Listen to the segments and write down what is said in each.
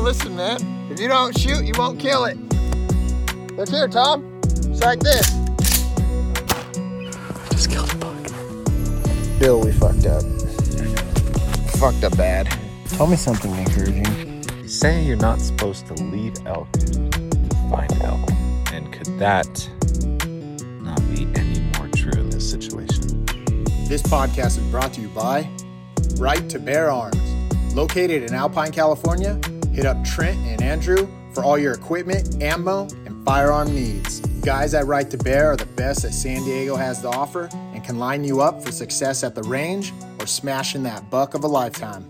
Now listen, man. If you don't shoot, you won't kill it. Look here, Tom. It's like this. Just killed a bug. Bill, we fucked up. Fucked up bad. Tell me something encouraging. You say you're not supposed to leave elk to find elk. And could that not be any more true in this situation? This podcast is brought to you by Right to Bear Arms. Located in Alpine, California, hit up Trent and Andrew for all your equipment, ammo, and firearm needs. Guys at Right to Bear are the best that San Diego has to offer and can line you up for success at the range or smashing that buck of a lifetime.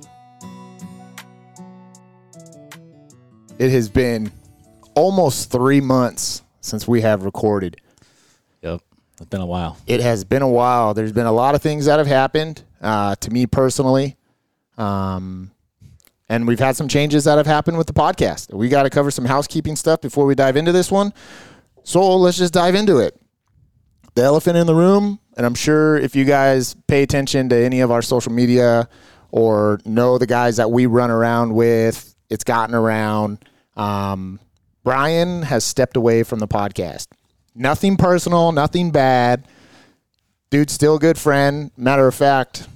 It has been almost three months since we have recorded. Yep. It's been a while. It has been a while. There's been a lot of things that have happened uh, to me personally. Um, and we've had some changes that have happened with the podcast. We got to cover some housekeeping stuff before we dive into this one. So let's just dive into it. The elephant in the room, and I'm sure if you guys pay attention to any of our social media or know the guys that we run around with, it's gotten around. Um, Brian has stepped away from the podcast. Nothing personal, nothing bad. Dude's still a good friend. Matter of fact,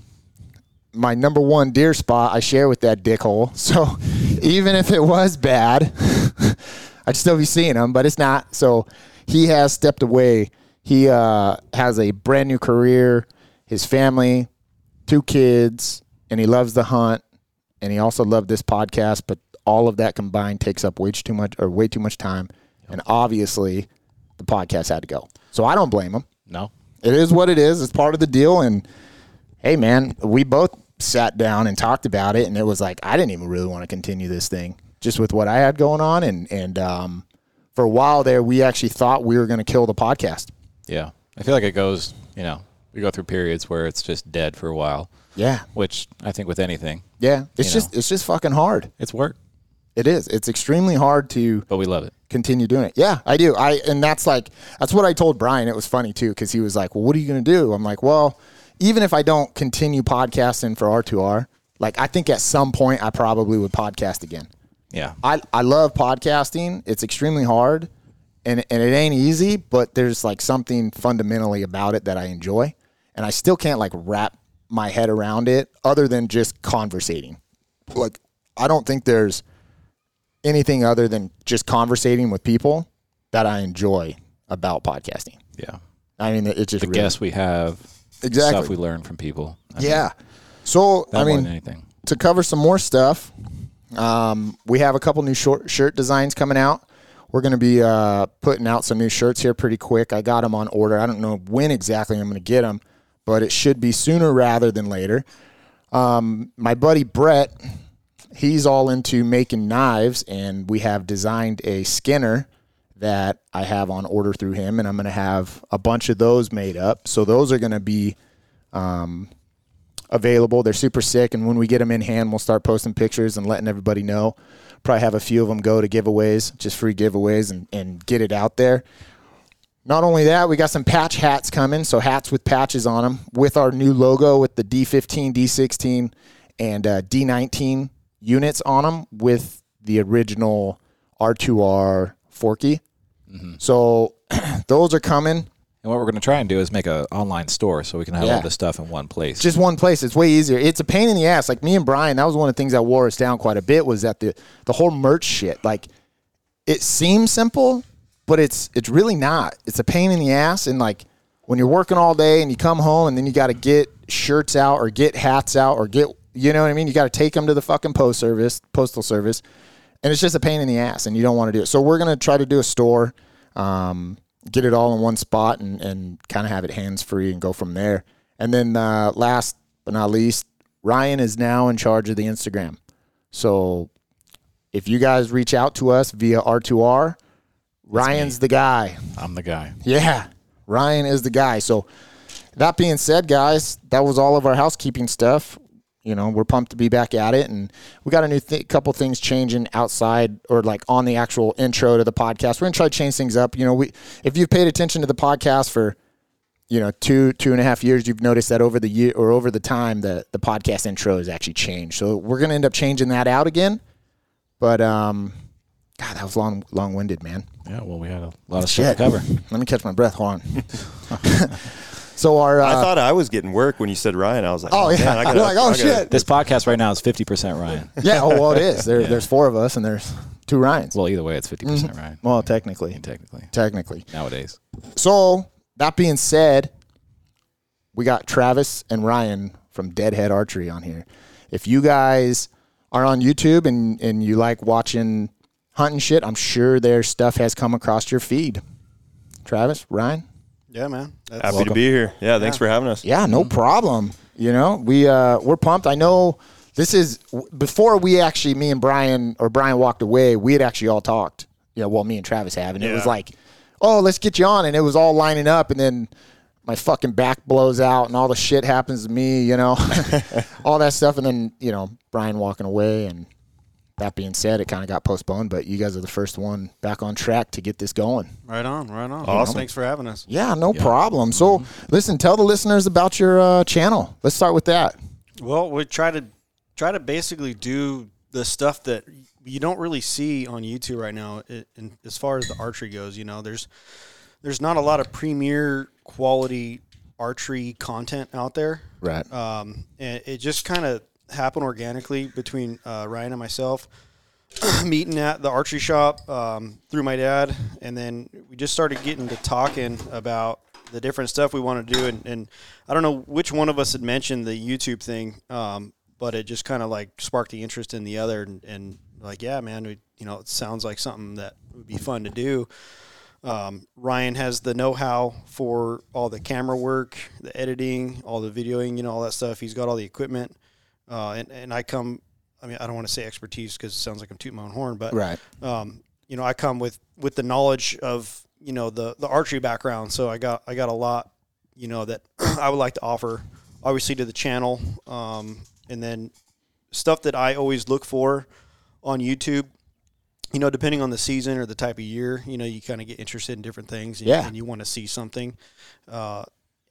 my number one deer spot I share with that dickhole. So even if it was bad, I'd still be seeing him, but it's not. So he has stepped away. He uh, has a brand new career, his family, two kids, and he loves the hunt. And he also loved this podcast, but all of that combined takes up way too much or way too much time. And obviously, the podcast had to go. So I don't blame him. No. It is what it is. It's part of the deal. And hey, man, we both sat down and talked about it, and it was like I didn't even really want to continue this thing just with what I had going on. And and um, for a while there, we actually thought we were going to kill the podcast. Yeah. I feel like it goes, you know, we go through periods where it's just dead for a while, Yeah, which I think with anything, yeah. It's just it's just fucking hard. it's work, It is. It's extremely hard to but we love it. continue doing it. Yeah, I do. I and that's like that's what I told Brian. It was funny too because he was like, "Well, what are you going to do?" I'm like, "Well, even if I don't continue podcasting for R2R, like I think at some point I probably would podcast again. Yeah. I I love podcasting. It's extremely hard, and and it ain't easy, but there's like something fundamentally about it that I enjoy, and I still can't like wrap my head around it other than just conversating. Like I don't think there's anything other than just conversating with people that I enjoy about podcasting. Yeah. I mean, it's just The really- guests we have, Exactly. stuff we learn from people. I mean, Yeah. So I mean, anything. to cover some more stuff, um, we have a couple new short shirt designs coming out. We're going to be uh, putting out some new shirts here pretty quick. I got them on order. I don't know when exactly I'm going to get them, but it should be sooner rather than later. Um, my buddy Brett, he's all into making knives, and we have designed a skinner that I have on order through him, and I'm going to have a bunch of those made up. So those are going to be um, available. They're super sick, and when we get them in hand, we'll start posting pictures and letting everybody know. Probably have a few of them go to giveaways, just free giveaways, and, and get it out there. Not only that, we got some patch hats coming, so hats with patches on them with our new logo with the D15, D16, and uh, D19 units on them with the original R2R Forky. Mm-hmm. So those are coming. And what we're going to try and do is make an online store so we can have Yeah. all this stuff in one place. just one place. It's way easier. It's a pain in the ass. Like me and Brian, that was one of the things that wore us down quite a bit was that the the whole merch shit. Like it seems simple, but it's it's really not. It's a pain in the ass and like when you're working all day and you come home and then you got to get shirts out or get hats out or get you know what I mean? You got to take them to the fucking post service, postal service. And it's just a pain in the ass and you don't want to do it. So we're going to try to do a store um, get it all in one spot and, and kind of have it hands free and go from there. And then uh, last but not least, Ryan is now in charge of the Instagram. So if you guys reach out to us via R2R, Ryan's the guy. I'm the guy. Yeah, Ryan is the guy. So that being said, guys, that was all of our housekeeping stuff. You know, we're pumped to be back at it, and we got a new th- couple things changing outside or like on the actual intro to the podcast. We're gonna try to change things up. You know, we if you've paid attention to the podcast for you know two two and a half years, you've noticed that over the year or over the time the the podcast intro has actually changed. So we're gonna end up changing that out again. But um, God, that was long, long winded, man. Yeah, well, we had a lot of Shit. to cover. Let me catch my breath. Hold on. so our, uh, I thought I was getting work when you said Ryan. I was like, oh yeah, man, I gotta, like, oh I gotta- shit. This podcast right now is 50% Ryan. Yeah, oh well, it is. There, there's four of us, and there's two Ryans. Well, either way, it's 50% Mm-hmm. Ryan. Well, technically, Technically, technically. nowadays. So that being said, we got Travis and Ryan from Deadhead Archery on here. If you guys are on YouTube and and you like watching hunting shit, I'm sure their stuff has come across your feed. Travis, Ryan. Yeah, man. That's, Happy to be here. Yeah, thanks for having us. Yeah, no problem. You know, we uh we're pumped. I know this is before we actually me and Brian or Brian walked away, we had actually all talked. You know, well me and Travis have and it was like, "Oh, let's get you on." And it was all lining up and then my fucking back blows out and all the shit happens to me, you know. all that stuff and then, you know, Brian walking away and that being said, it kind of got postponed, but you guys are the first one back on track to get this going. right on, right on. Awesome. Thanks for having us. Yeah, no problem. So, listen, tell the listeners about your uh, channel. Let's start with that. Well, we try to try to basically do the stuff that you don't really see on YouTube right now. i- in, as far as the archery goes, you know, there's there's not a lot of premier quality archery content out there. Right. um, and it just kind of happened organically between uh, Ryan and myself meeting at the archery shop um, through my dad, and then we just started getting to talking about the different stuff we want to do, and, and I don't know which one of us had mentioned the YouTube thing, um, but it just kind of like sparked the interest in the other, and, and like yeah, man, we, you know, it sounds like something that would be fun to do. Um, Ryan has the know-how for all the camera work, the editing, all the videoing, you know, all that stuff. He's got all the equipment, uh, and and I come. I mean, I don't want to say expertise because it sounds like I'm tooting my own horn, but Right. um, you know, I come with with the knowledge of you know the the archery background, so I got I got a lot, you know, that I would like to offer, obviously to the channel, um, and then stuff that I always look for on YouTube. You know, depending on the season or the type of year, you know, you kind of get interested in different things, and, Yeah. and you want to see something. Uh,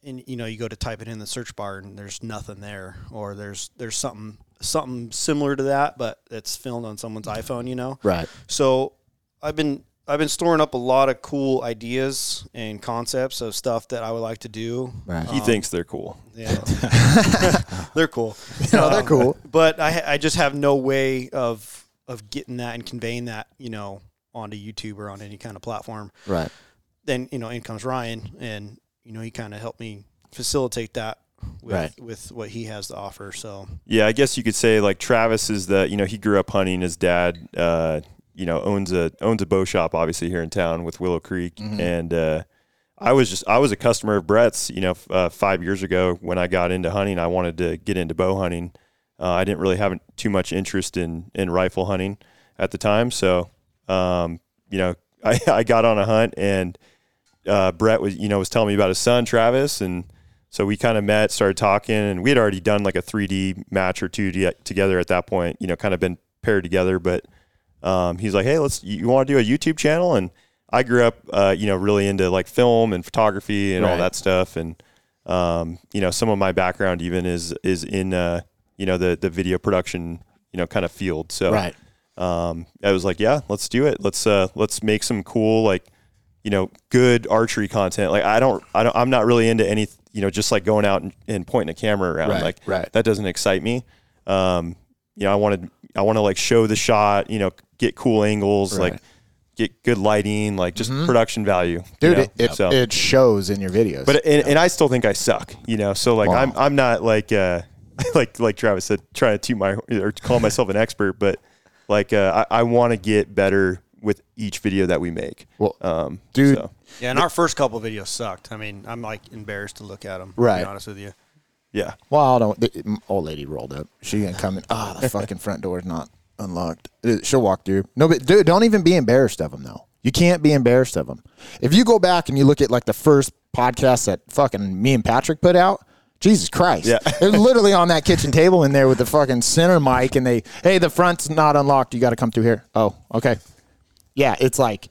and you know, you go to type it in the search bar, and there's nothing there, or there's there's something something similar to that, but it's filmed on someone's iPhone. You know, Right. so I've been I've been storing up a lot of cool ideas and concepts of stuff that I would like to do. Right. He um, thinks they're cool. Yeah, they're cool. No, they're um, cool. But I I just have no way of of getting that and conveying that you know onto YouTube or on any kind of platform. Right. Then you know in comes Ryan, and you know he kind of helped me facilitate that with Right. with what he has to offer. So Yeah, I guess you could say like Travis is the you know he grew up hunting. His dad, uh, you know, owns a owns a bow shop obviously here in town with Willow Creek, and uh, I was just I was a customer of Brett's. You know, uh, five years ago when I got into hunting, I wanted to get into bow hunting. Uh, I didn't really have too much interest in in rifle hunting at the time, so um, you know I, I got on a hunt and uh, Brett was you know was telling me about his son Travis and. So we kind of met, started talking, and we had already done like a 3D match or two to- together at that point. You know, kind of been paired together. But um, he's like, "Hey, let's. You want to do a YouTube channel?" And I grew up, uh, you know, really into like film and photography and all that stuff. And um, you know, some of my background even is is in uh, you know the the video production, you know, kind of field. So Right. um, I was like, yeah, let's do it. Let's uh, let's make some cool like, you know, good archery content. Like I don't, I don't, I'm not really into any, you know, just like going out and, and pointing a camera around. Right, like right. that doesn't excite me. Um, you know, I wanted, I want to like show the shot. You know, get cool angles, Right. like get good lighting, like just production value, you Dude, know? it, it, so. it shows in your videos. But and, and I still think I suck, you know. So like Wow. I'm I'm not like uh like like Travis said, trying to toot my or call myself an expert, but like uh, I, I want to get better with each video that we make. Well, um, dude, so, yeah, and our first couple videos sucked. I mean, I'm like embarrassed to look at them. To Right. be honest with you. yeah, well, I don't. The old lady rolled up. She didn't come in. Ah, the fucking front door's not unlocked. Uh, She'll walk through. No, but dude, don't even be embarrassed of them though. You can't be embarrassed of them. If you go back and you look at like the first podcast that fucking me and Patrick put out. Jesus Christ. Yeah. They're literally on that kitchen table in there with the fucking center mic and they, hey, the front's not unlocked. You got to come through here. Oh, okay. Yeah, it's like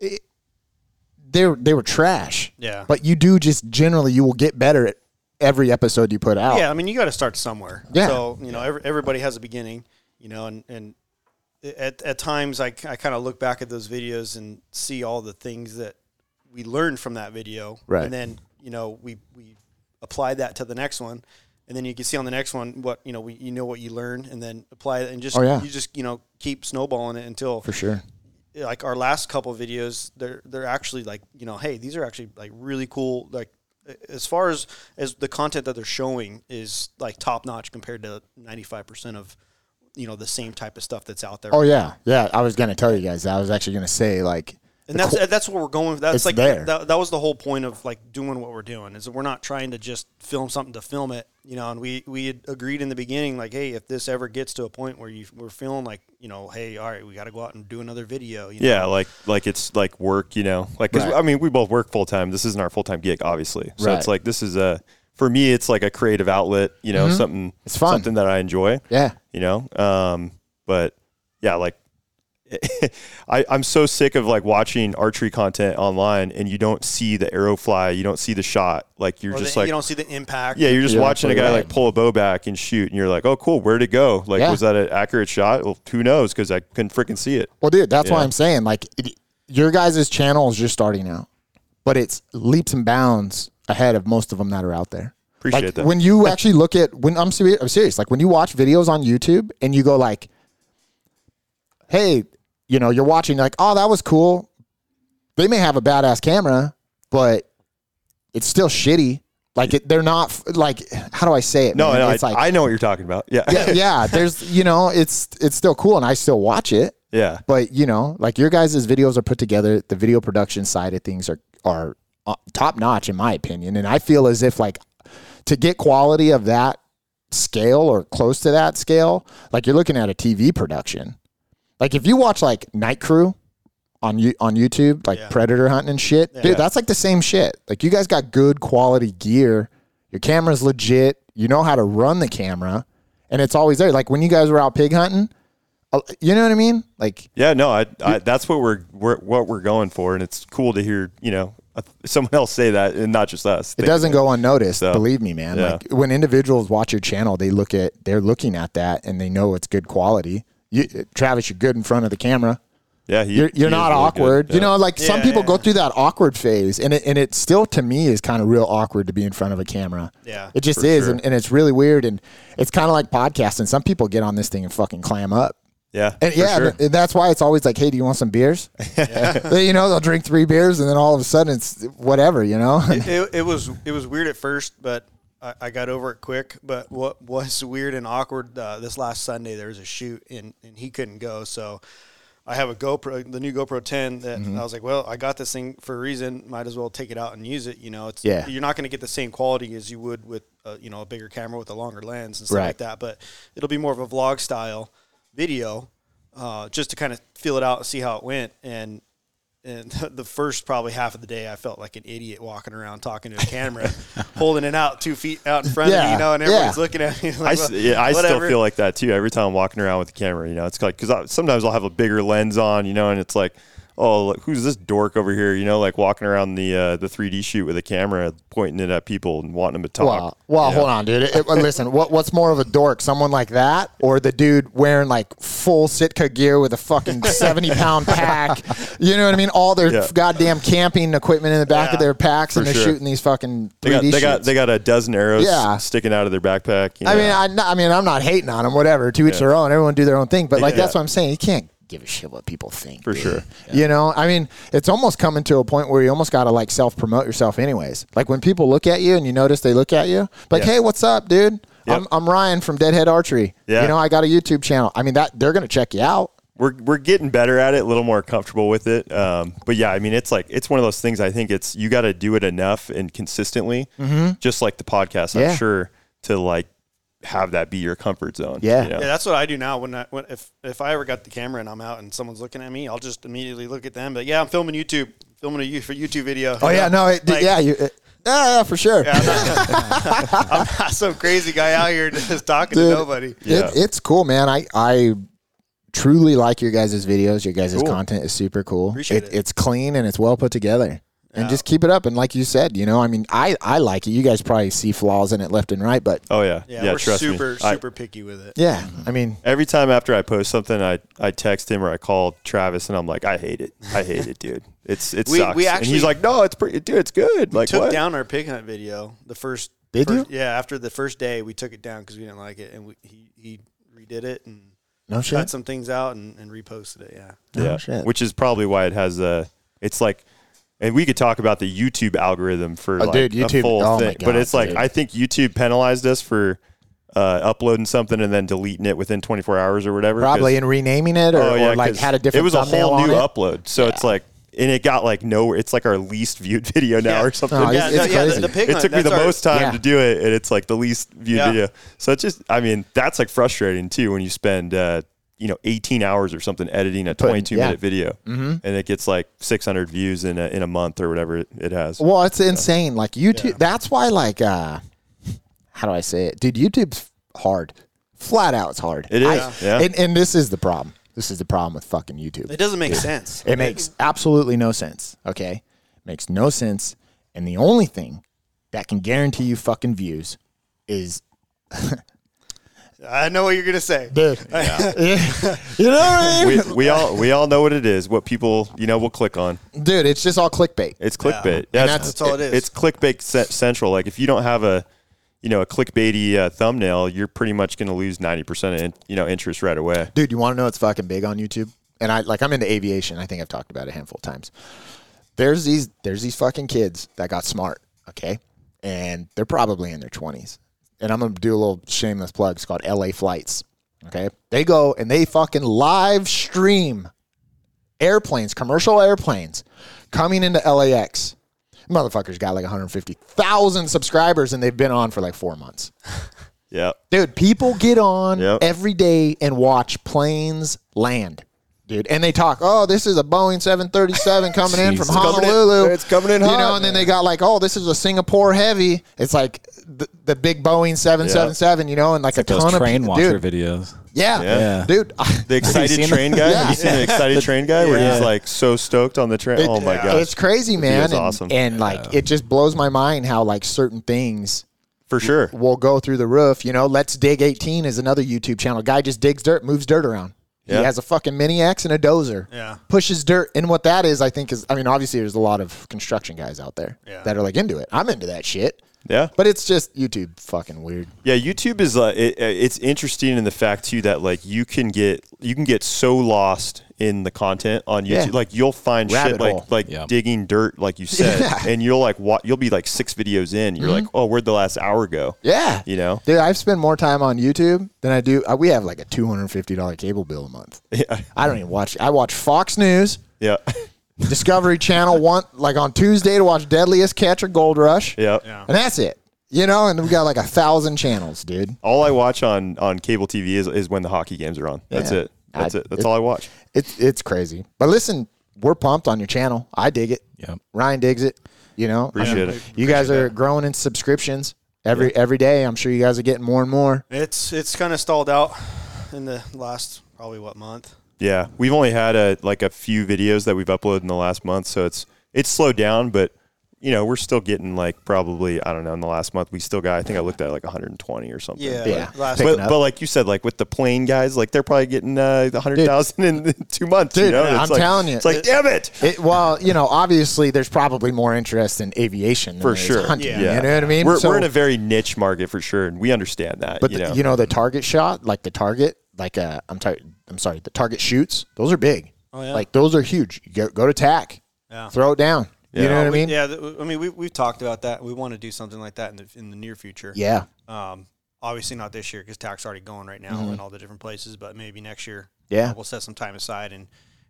it, they they were trash. Yeah. But you do just generally you will get better at every episode you put out. Yeah, I mean, you got to start somewhere. Yeah. So you know, every, everybody has a beginning. You know, and and at, at times I, I kind of look back at those videos and see all the things that we learned from that video. Right. And then, you know, we, we apply that to the next one. And then you can see on the next one what, you know, we, you know what you learned and then apply it and just, Oh, yeah. you just, you know, keep snowballing it until For sure. Like our last couple videos, they're they're actually like you know, hey, these are actually like really cool. Like as far as as the content that they're showing is like top notch compared to ninety five percent of you know the same type of stuff that's out there. Oh yeah, yeah. I was gonna tell you guys. I was actually gonna say like, and that's that's what we're going. That's like there. That, that was the whole point of like doing what we're doing is that we're not trying to just film something to film it, you know. And we we had agreed in the beginning, like, hey, if this ever gets to a point where you we're feeling like, you know, hey, all right, we got to go out and do another video. You know? Yeah, like like it's like work, you know. Like 'cause, Right. I mean, we both work full time. This isn't our full time gig, obviously. So Right. it's like this is a for me, it's like a creative outlet. You know, something Mm-hmm. It's fun. something that I enjoy. yeah, You know, um, but yeah, like I, I'm so sick of like watching archery content online and you don't see the arrow fly, you don't see the shot. Like you're Or just the- like you don't see the impact. yeah, you're just You're watching a guy absolutely like pull a bow back and shoot, and you're like, "Oh, cool, where'd it go? Like, Yeah. was that an accurate shot? Well, who knows? Because I couldn't freaking see it." Well, dude, that's why I'm saying like it, your guys' channel is just starting out, but it's leaps and bounds ahead of most of them that are out there. Appreciate like that. when you actually look at when I'm serious, I'm serious. Like when you watch videos on YouTube and you go like, "Hey, you know, you're watching like, oh, that was cool." They may have a badass camera, but it's still shitty. Like it, they're not like how do I say it? no, man? no, it's I, like I know what you're talking about. Yeah, yeah, yeah. There's you know, it's it's still cool, and I still watch it. yeah. But you know, like your guys' videos are put together. The video production side of things are are uh, top notch in my opinion, and I feel as if like to get quality of that scale or close to that scale, like you're looking at a TV production. Like if you watch like Night Crew on you on YouTube, like Yeah. predator hunting and shit, dude, that's like the same shit. Like you guys got good quality gear. Your camera's legit. You know how to run the camera, and it's always there. Like when you guys were out pig hunting, uh, you know what I mean? Like Yeah, no, I, I that's what we're, we're what we're going for, and it's cool to hear you know someone else say that, and not just us. it doesn't go unnoticed. So, believe me, man. yeah. Like when individuals watch your channel, they look at they're looking at that and they know it's good quality. You, Travis, you're good in front of the camera. Yeah, he, You're, you're is not really good. awkward. You know, like some people yeah, go through that awkward phase, and it, and it still to me is kind of real awkward to be in front of a camera. Yeah, it just is, sure. and, and it's really weird, and it's kind of like podcasting. Some people get on this thing and fucking clam up. yeah, And yeah, sure. and that's why it's always like, hey, do you want some beers? They- you know, they'll drink three beers, and then all of a sudden it's whatever. You know, it, it was it was weird at first, but I, I got over it quick. But what was weird and awkward uh, this last Sunday, there was a shoot and, and he couldn't go, so I have a GoPro, the new GoPro 10. That Mm-hmm. I was like, well, I got this thing for a reason. Might as well take it out and use it. You know, it's Yeah. you're not going to get the same quality as you would with uh, you know a bigger camera with a longer lens and stuff Right. like that. But it'll be more of a vlog style video, uh, just to kind of feel it out and see how it went. And and the first probably half of the day, I felt like an idiot walking around talking to a camera, holding it out two feet out in front of me, you know, and everyone's yeah. looking at me. I, Like, s- well, yeah, I still feel like that too. Every time I'm walking around with the camera, you know, it's like because sometimes I'll have a bigger lens on, you know, and it's like, oh, look, who's this dork over here? You know, like walking around the uh, the 3D shoot with a camera, pointing it at people and wanting them to talk. Well, well, Yeah. hold on, dude. It- it- listen, what what's more of a dork, someone like that, or the dude wearing like full Sitka gear with a fucking seventy pound pack? You know what I mean? All their Yeah. goddamn camping equipment in the back of their packs, and they're sure. shooting these fucking They three got they got they got a dozen arrows Yeah. sticking out of their backpack. you I know. mean, I, I mean, I'm not hating on them. Whatever, to each Yeah. their own. Everyone do their own thing. But like, Yeah. that's what I'm saying. You can't give a shit what people think. For dude. sure. You know, I mean, it's almost coming to a point where you almost got to like self promote yourself, anyways. Like when people look at you and you notice they look at you, like, Yeah. hey, what's up, dude? Yep. I'm, I'm Ryan from Deadhead Archery. Yeah. You know, I got a YouTube channel. I mean, that they're gonna check you out. we're we're getting better at it, a little more comfortable with it. Um, but yeah, I mean, it's like it's one of those things. I think it's you got to do it enough and consistently, just like the podcast. I'm Mm-hmm. Sure to like have that be your comfort zone. Yeah. you know? Yeah, that's what I do now. When I when if if I ever got the camera and I'm out and someone's looking at me, I'll just immediately look at them. But yeah, I'm filming YouTube, filming a for YouTube video. Oh yeah, know? no, it, Like, yeah, you, uh, yeah, yeah, for sure. Yeah, I'm, not, I'm not some crazy guy out here just talking Dude, to nobody. Yeah. It, it's cool, man. I I truly like your guys' videos. Your guys' Cool. content is super cool. Appreciate it. It's clean and it's well put together. And just keep it up. And like you said, you know, I mean, I I like it. You guys probably see flaws in it left and right, but Oh yeah, Yeah, yeah. we're trust super me. I- super picky with it. yeah, I mean, every time after I post something, I I text him or I call Travis and I'm like, I hate it. I hate it, dude. It's it We- sucks. we and actually he's like, No, it's pretty, dude. It's good. Like took what? down our pig hunt video the first. Did first- you? Yeah, after the first day, we took it down because we didn't like it, and we, he he redid it and no shit. cut some things out and, and reposted it. Yeah. yeah, Oh, shit. which is probably why it has a. It's like, and we could talk about the YouTube algorithm for Oh, like dude, a YouTube- full oh my thing, but it's like dude. I think YouTube penalized us for. Uh, uploading something and then deleting it within 24 hours or whatever. Probably in renaming it or, Oh, yeah, or like 'cause had a different. It was a thumbnail whole new upload, so it's like, and it got like nowhere. It's like our least viewed video now Yeah. or something. No, Yeah, it's, no, it's yeah, crazy. the, the pig it took me the our- most time Yeah. to do it, and it's like the least viewed Yeah. video. So it's just, I mean, that's like frustrating too when you spend, uh, you know, 18 hours or something editing a Putting- 22 yeah. minute video, mm-hmm. and it gets like 600 views in a, in a month or whatever it, it has. Well, it's insane. Like YouTube. That's why, like, uh, how do I say it, dude? YouTube's hard. Flat out, it's hard. It is, I- yeah. And, and this is the problem. This is the problem with fucking YouTube. It doesn't make sense. It makes absolutely no sense. Okay, makes no sense. And the only thing that can guarantee you fucking views is, I know what you're gonna say. dude. you know what I mean, we, we all we all know what it is. What people you know will click on. dude? It's just all clickbait. It's clickbait. And Yeah, it's- that's- That's all it is. It's clickbait ce- central. Like if you don't have a, you know, a clickbaity uh, thumbnail, you're pretty much going to lose ninety percent of in, you know interest right away. Dude, you want to know what's fucking big on YouTube? And I like I'm into aviation. I think I've talked about it a handful of times. There's these there's these fucking kids that got smart, okay? And they're probably in their 20s. And I'm going to do a little shameless plug. It's called LA Flights. Okay? They go and they fucking live stream airplanes, commercial airplanes coming into LAX. Motherfuckers got like 150,000 subscribers and they've been on for like 4 months. Yeah, Dude, people get on Yep. every day and watch planes land. Dude, and they talk, oh, this is a Boeing 737 coming in from Jesus. Coming in- Honolulu. it's coming in You hot. know, and then they got like, oh, this is a Singapore heavy. It's like the, the big Boeing 777, you know, and like, a Those ton train of watcher dude, videos. Yeah, Yeah. dude. the excited train it? guy. Yeah. Have you seen the excited train guy where he's like so stoked on the train? It- oh my god, It's crazy, man. video's And, awesome. and like, it just blows my mind how like certain things for sure. will go through the roof. You know, Let's Dig 18 is another YouTube channel. Guy just digs dirt, moves dirt around. yeah. He has a fucking mini X and a dozer. Yeah. Pushes dirt. And what that is, I think, is I mean, obviously there's a lot of construction guys out there Yeah. that are like into it. I'm into that shit. Yeah, But it's just YouTube fucking weird. yeah. YouTube is like it, uh, it's interesting in the fact too that like you can get you can get so lost in the content on YouTube. Yeah. Like you'll find Rabbit shit like hole. like Yeah. digging dirt, like you said, Yeah. and you'll like wa- you'll be like six videos in. You're like, mm-hmm. oh, where'd the last hour go? Yeah. You know? Dude, I've spent more time on YouTube than I do. Uh, we have like a $250 cable bill a month. Yeah, I don't even watch. I watch Fox News, yeah, Discovery Channel, one like on Tuesday to watch Deadliest Catch or Gold Rush. yeah. Yeah. And that's it. You know, and we got like a thousand channels, dude. All I watch on on cable TV is, is when the hockey games are on. That's Yeah. it. That's I- it. That's it- all I watch. It's it's crazy. But listen, we're pumped on your channel. I dig it. Yep. Ryan digs it. You know, Appreciate I it. You guys are growing in subscriptions every every day. I'm sure you guys are getting more and more. It's it's kind of stalled out in the last probably what month. Yeah, we've only had a like a few videos that we've uploaded in the last month, so it's it's slowed down, but you know we're still getting like probably I don't know in the last month we still got I think I looked at like 120 or something. Yeah, Yeah. Last But, but like you said, like with the plane guys, like they're probably getting uh, 100,000 in two months. you Dude, know? And I'm like- telling you, it's like it- damn it. It, well, you know, obviously there's probably more interest in aviation than For sure. hunting. Yeah. You know what I mean? We're, So- we're in a very niche market for sure, and we understand that. but you the, know, you know the target shot, like the target, like uh, I'm sorry, I'm sorry, the target shoots. Those are big. Oh, yeah. Like those are huge. Go, go to TAC, Yeah. throw it down. You know what I mean? Yeah, th- I mean, we we've talked about that. We want to do something like that in the in the near future. Yeah. Um, obviously not this year because tax already going right now in all the different places, but maybe next year. Mm-hmm. Yeah. we'll set some time aside and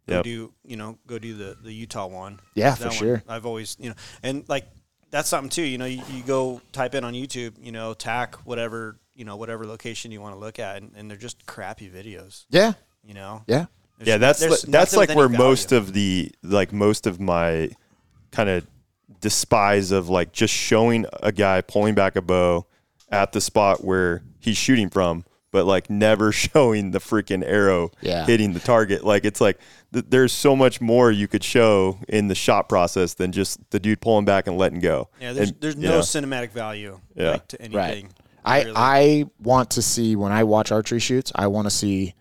go Yep. do you know go do the the Utah one. Yeah, That for one, sure. I've always you know and like that's something too. You know, you, you go type in on YouTube, you know, TAC whatever you know whatever location you want to look at, and, and they're just crappy videos. Yeah. You know. Yeah. There's yeah, that's there's li- that's like where any most of the like most of my kind of despise of like just showing a guy pulling back a bow at the spot where he's shooting from but like never showing the freaking arrow Yeah. hitting the target. Like it's like th- there's so much more you could show in the shot process than just the dude pulling back and letting go. Yeah, there's And, there's no know, cinematic value Yeah. like, to anything. I really. I want to see when I watch archery shoots, I want to see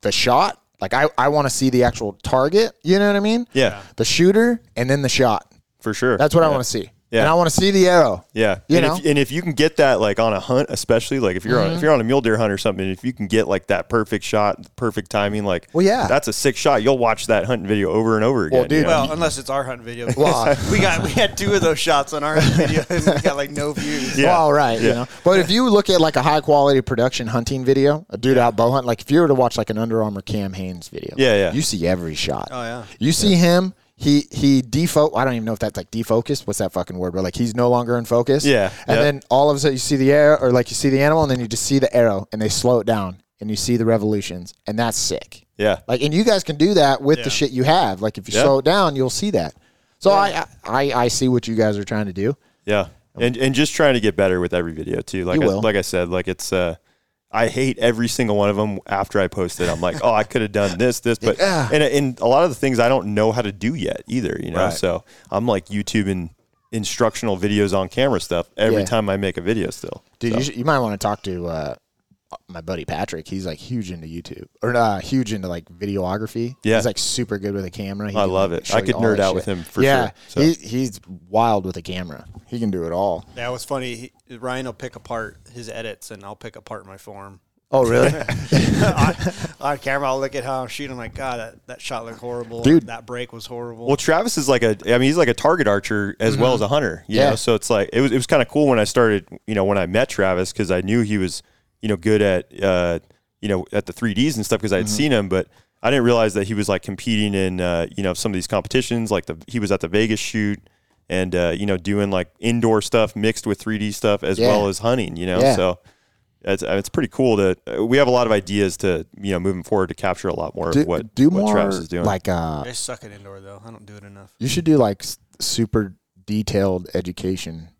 the shot. Like I, I want to see the actual target. You know what I mean? yeah, The shooter and then the shot. for sure. That's what I want to see. Yeah. And I want to see the arrow. Yeah, You and know? if, and if you can get that like on a hunt, especially like if you're Mm-hmm. on if you're on a mule deer hunt or something, if you can get like that perfect shot, perfect timing, like Well, yeah. that's a sick shot. You'll watch that hunting video over and over again. Well, dude, you know? Well, unless it's our hunt video. Well, we got we had two of those shots on our video and we got like no views. Yeah. Well, right. You Yeah. know, but if you look at like a high quality production hunting video, a dude out bow hunt, like if you were to watch like an Under Armour Cam Hanes video, Yeah, yeah. you see every shot. Oh yeah. You see him. He he defo. I don't even know if that's like defocused. What's that fucking word? But like he's no longer in focus. Yeah, And yeah. then all of a sudden you see the arrow, or like you see the animal, and then you just see the arrow, and they slow it down, and you see the revolutions, and that's sick. yeah, Like, and you guys can do that with Yeah. the shit you have. Like if you Yeah. slow it down, you'll see that. So I, I I see what you guys are trying to do. yeah, and and just trying to get better with every video too. Like You I, like I said, like it's uh, I hate every single one of them after I post it. I'm like, oh, I could have done this, this, but Yeah. and and a lot of the things I don't know how to do yet either. You know, Right. so I'm like YouTubing instructional videos on camera stuff every Yeah. time I make a video. Still, Dude, So, you, should, you might want to talk to uh, my buddy Patrick. He's like huge into YouTube or uh, huge into like videography. Yeah. he's like super good with a camera. He I love it. I could nerd that out with him for yeah, sure, so. he, he's wild with a camera. He can do it all. Yeah, it was funny. He, Ryan will pick apart his edits, and I'll pick apart my form. Oh, really? on, on camera, I'll look at how I'm shooting. I'm like, God, that, that shot looked horrible. Dude. that break was horrible. Well, Travis is like a, I mean, he's like a target archer as well as a hunter. You Mm-hmm. Yeah. know, so it's like it was it was kind of cool when I started, you know, when I met Travis because I knew he was, you know, good at, uh, you know, at the 3ds and stuff because I had Mm-hmm. seen him, but I didn't realize that he was like competing in, uh, you know, some of these competitions. Like the he was at the Vegas shoot and uh, you know doing like indoor stuff mixed with 3D stuff as Yeah. well as hunting. You know, Yeah. so. It's, it's pretty cool to uh, we have a lot of ideas to you know moving forward to capture a lot more do of what do what more Travis is doing. like uh, I suck at indoor though. I don't do it enough. you should do like super detailed education,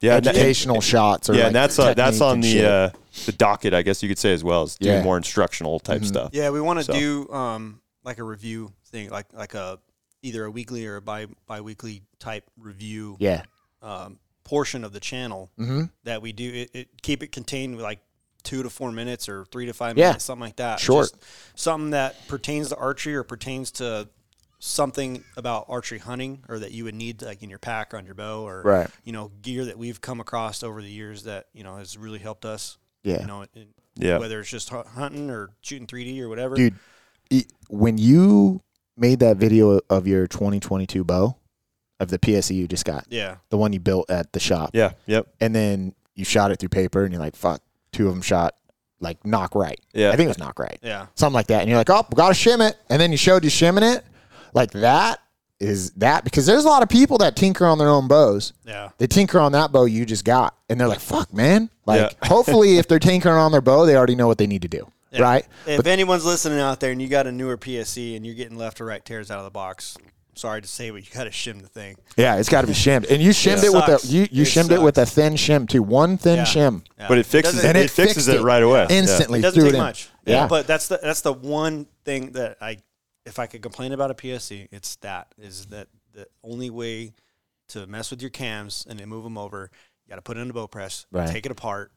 yeah, and- educational shots. Or yeah, like and that's uh, that's on the uh, the docket, I guess you could say as well as doing Yeah. Mm-hmm. more instructional type stuff. Yeah, we want to So. do um like a review thing, like like a either a weekly or a bi bi-weekly type review yeah. um, portion of the channel Mm-hmm. that we do. It, it keep it contained like two to four minutes or three to five Yeah. minutes, something like that. Short. Just something that pertains to archery or pertains to something about archery hunting or that you would need like in your pack or on your bow or Right. you know gear that we've come across over the years that you know has really helped us. Yeah. You know, in, Yeah. whether it's just hunting or shooting 3D or whatever. dude e- when you made that video of your 2022 bow of the pse you just got Yeah. the one you built at the shop Yeah, yep, and then you shot it through paper and you're like fuck two of them shot like knock right yeah. i think it was knock right Yeah. something like that and you're like oh we gotta shim it and then you showed you shimming it like that is that because there's a lot of people that tinker on their own bows Yeah. they tinker on that bow you just got and they're like fuck man like Yeah. hopefully if they're tinkering on their bow they already know what they need to do Yeah. right If anyone's listening out there and you got a newer PSE and you're getting left or right tears out of the box, sorry to say, but you got to shim the thing. Yeah, it's got to be shimmed, and you shimmed It it with a you you It shimmed it with a thin shim too, one thin Yeah. shim Yeah. But it fixes it. And It, it fixes it, it. right away. Yeah. instantly. It doesn't take it in. much. Yeah. But that's the that's the one thing that I, if I could complain about a PSE, it's that is that the only way to mess with your cams and then move them over, you got to put it in a bow press, Right. take it apart,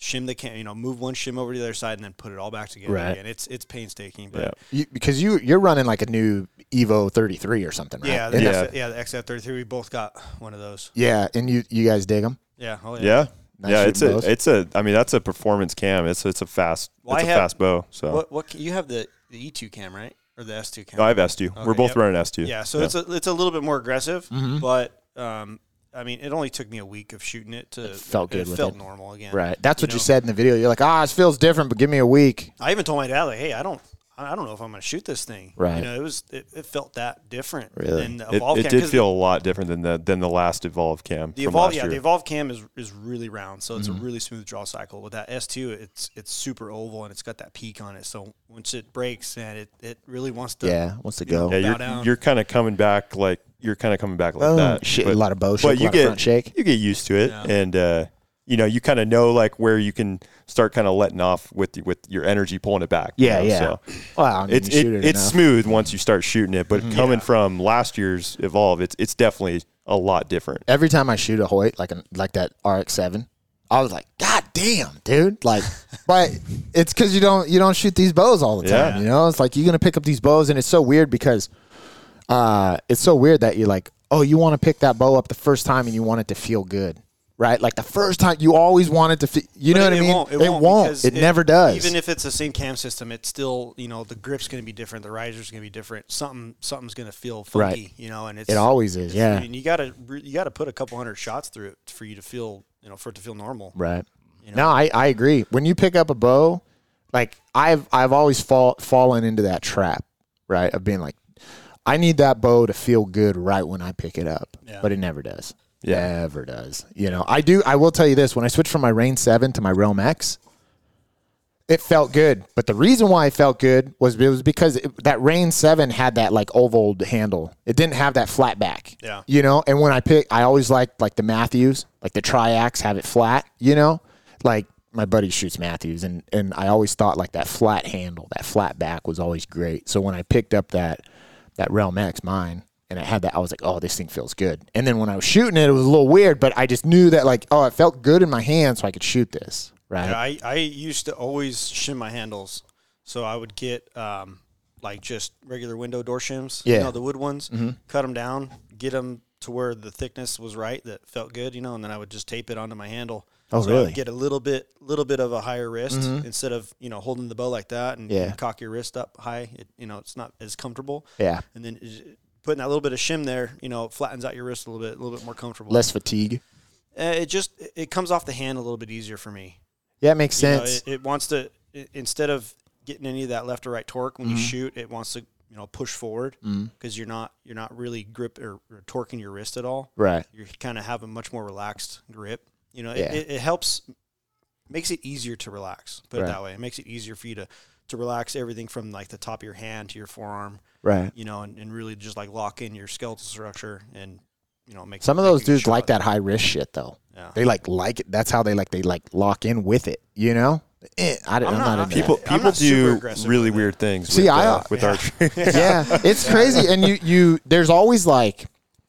shim the cam, you know, move one shim over to the other side, and then put it all back together Right. again. It's it's painstaking, but Yeah. You, because you you're running like a new Evo 33 or something, right? yeah, the Yeah. X, yeah, the XF33, we both got one of those. yeah, and you you guys dig them? Yeah, oh yeah. Yeah. Nice yeah, it's a bows. it's a I mean that's a performance cam. It's it's a fast Well, it's I a have- fast bow. So What what you have the the E2 cam right or the S2 cam? no, I have S2. We're both yep. running S2. Yeah, so it's a it's a little bit more aggressive, Mm-hmm. but um, I mean, it only took me a week of shooting it to felt good It with felt it. normal again. Right. That's You what you said in the video. You're like, ah, it feels different, but give me a week. I even told my dad like, hey, I don't. I don't know if I'm going to shoot this thing. Right. You know, it was it, it felt that different Really? than the it, Evolve it cam. did 'cause feel a lot different than the than the last Evolve cam. the from Evolve, last yeah, year. the Evolve cam is is really round, so it's Mm-hmm. a really smooth draw cycle. With that S2, it's it's super oval and it's got that peak on it. So once it breaks, and it it really wants to. Yeah, wants to you know, go. yeah, you're down. you're kind of coming back like you're kind of coming back like Oh, that. shit, But- a lot of bow but shake, a you lot get front shake. you get used to it, Yeah. and uh, you know, you kind of know like where you can start kind of letting off with with your energy pulling it back. you Yeah, know, yeah. So Well, I mean, it's it, it it's smooth once you start shooting it, but Mm-hmm. coming from last year's evolve, it's it's definitely a lot different. Every time I shoot a Hoyt like an like that RX-7, I was like, God damn, dude! Like, but it's because you don't you don't shoot these bows all the time. Yeah. You know, it's like you're gonna pick up these bows, and it's so weird because uh, it's so weird that you're like, oh, you want to pick that bow up the first time, and you want it to feel good, right? Like the first time, you always wanted to feel. You know But what I mean? Won't, it, won't. because It, never does. Even if it's the same cam system, it's still you know the grip's going to be different, the riser's going to be different. Something something's going to feel funky, Right. you know. And it's it always is. Yeah. I mean, you got to you got to put a couple hundred shots through it for you to feel you know for it to feel normal. Right. You know? No, I, I agree. When you pick up a bow, like I've I've always fall, fallen into that trap, right? Of being like, I need that bow to feel good right when I pick it up, Yeah. but it never does. Yeah. Never does. You know, I do. I will tell you this: when I switched from my Reign Seven to my Realm X, it felt good. But the reason why it felt good was it was because it, that Reign Seven had that like oval handle. It didn't have that flat back. Yeah. You know, and when I pick, I always liked like the Mathews, like the Triax have it flat. You know, like my buddy shoots Mathews, and and I always thought like that flat handle, that flat back was always great. So when I picked up that that Realm X, mine. And I had that. I was like, "Oh, this thing feels good." And then when I was shooting it, it was a little weird, but I just knew that, like, "Oh, it felt good in my hand, so I could shoot this." Right? Yeah, I, I used to always shim my handles, so I would get um, like just regular window door shims, Yeah. you know, the wood ones, cut them down, get them to where the thickness was right that felt good, you know, and then I would just tape it onto my handle. Oh, so I really? get a little bit, little bit of a higher wrist instead of you know holding the bow like that and, Yeah. and cock your wrist up high. It, you know, it's not as comfortable. Yeah. And then is- putting that little bit of shim there, you know, flattens out your wrist a little bit, a little bit more comfortable. Less fatigue. Uh, it just it comes off the hand a little bit easier for me. Yeah, it makes You know, sense. it, it wants to i instead of getting any of that left or right torque when you Mm-hmm. shoot, it wants to you know push forward because you're not you're not really grip or, or torquing your wrist at all. right. You kind of have a much more relaxed grip. You know, Yeah. it, it, it helps makes it easier to relax. Put Right. it that way. It makes it easier for you to to relax everything from like the top of your hand to your forearm. Right. You know, and, and really just like lock in your skeletal structure and you know make Some of those dudes like that high risk shit though. Yeah. They like like it. That's how they like they like lock in with it. You know. Eh, I don't, I'm, I'm not, not- into People I'm people do really weird things. See, with, I- uh, with archery. yeah, it's crazy. And you you there's always like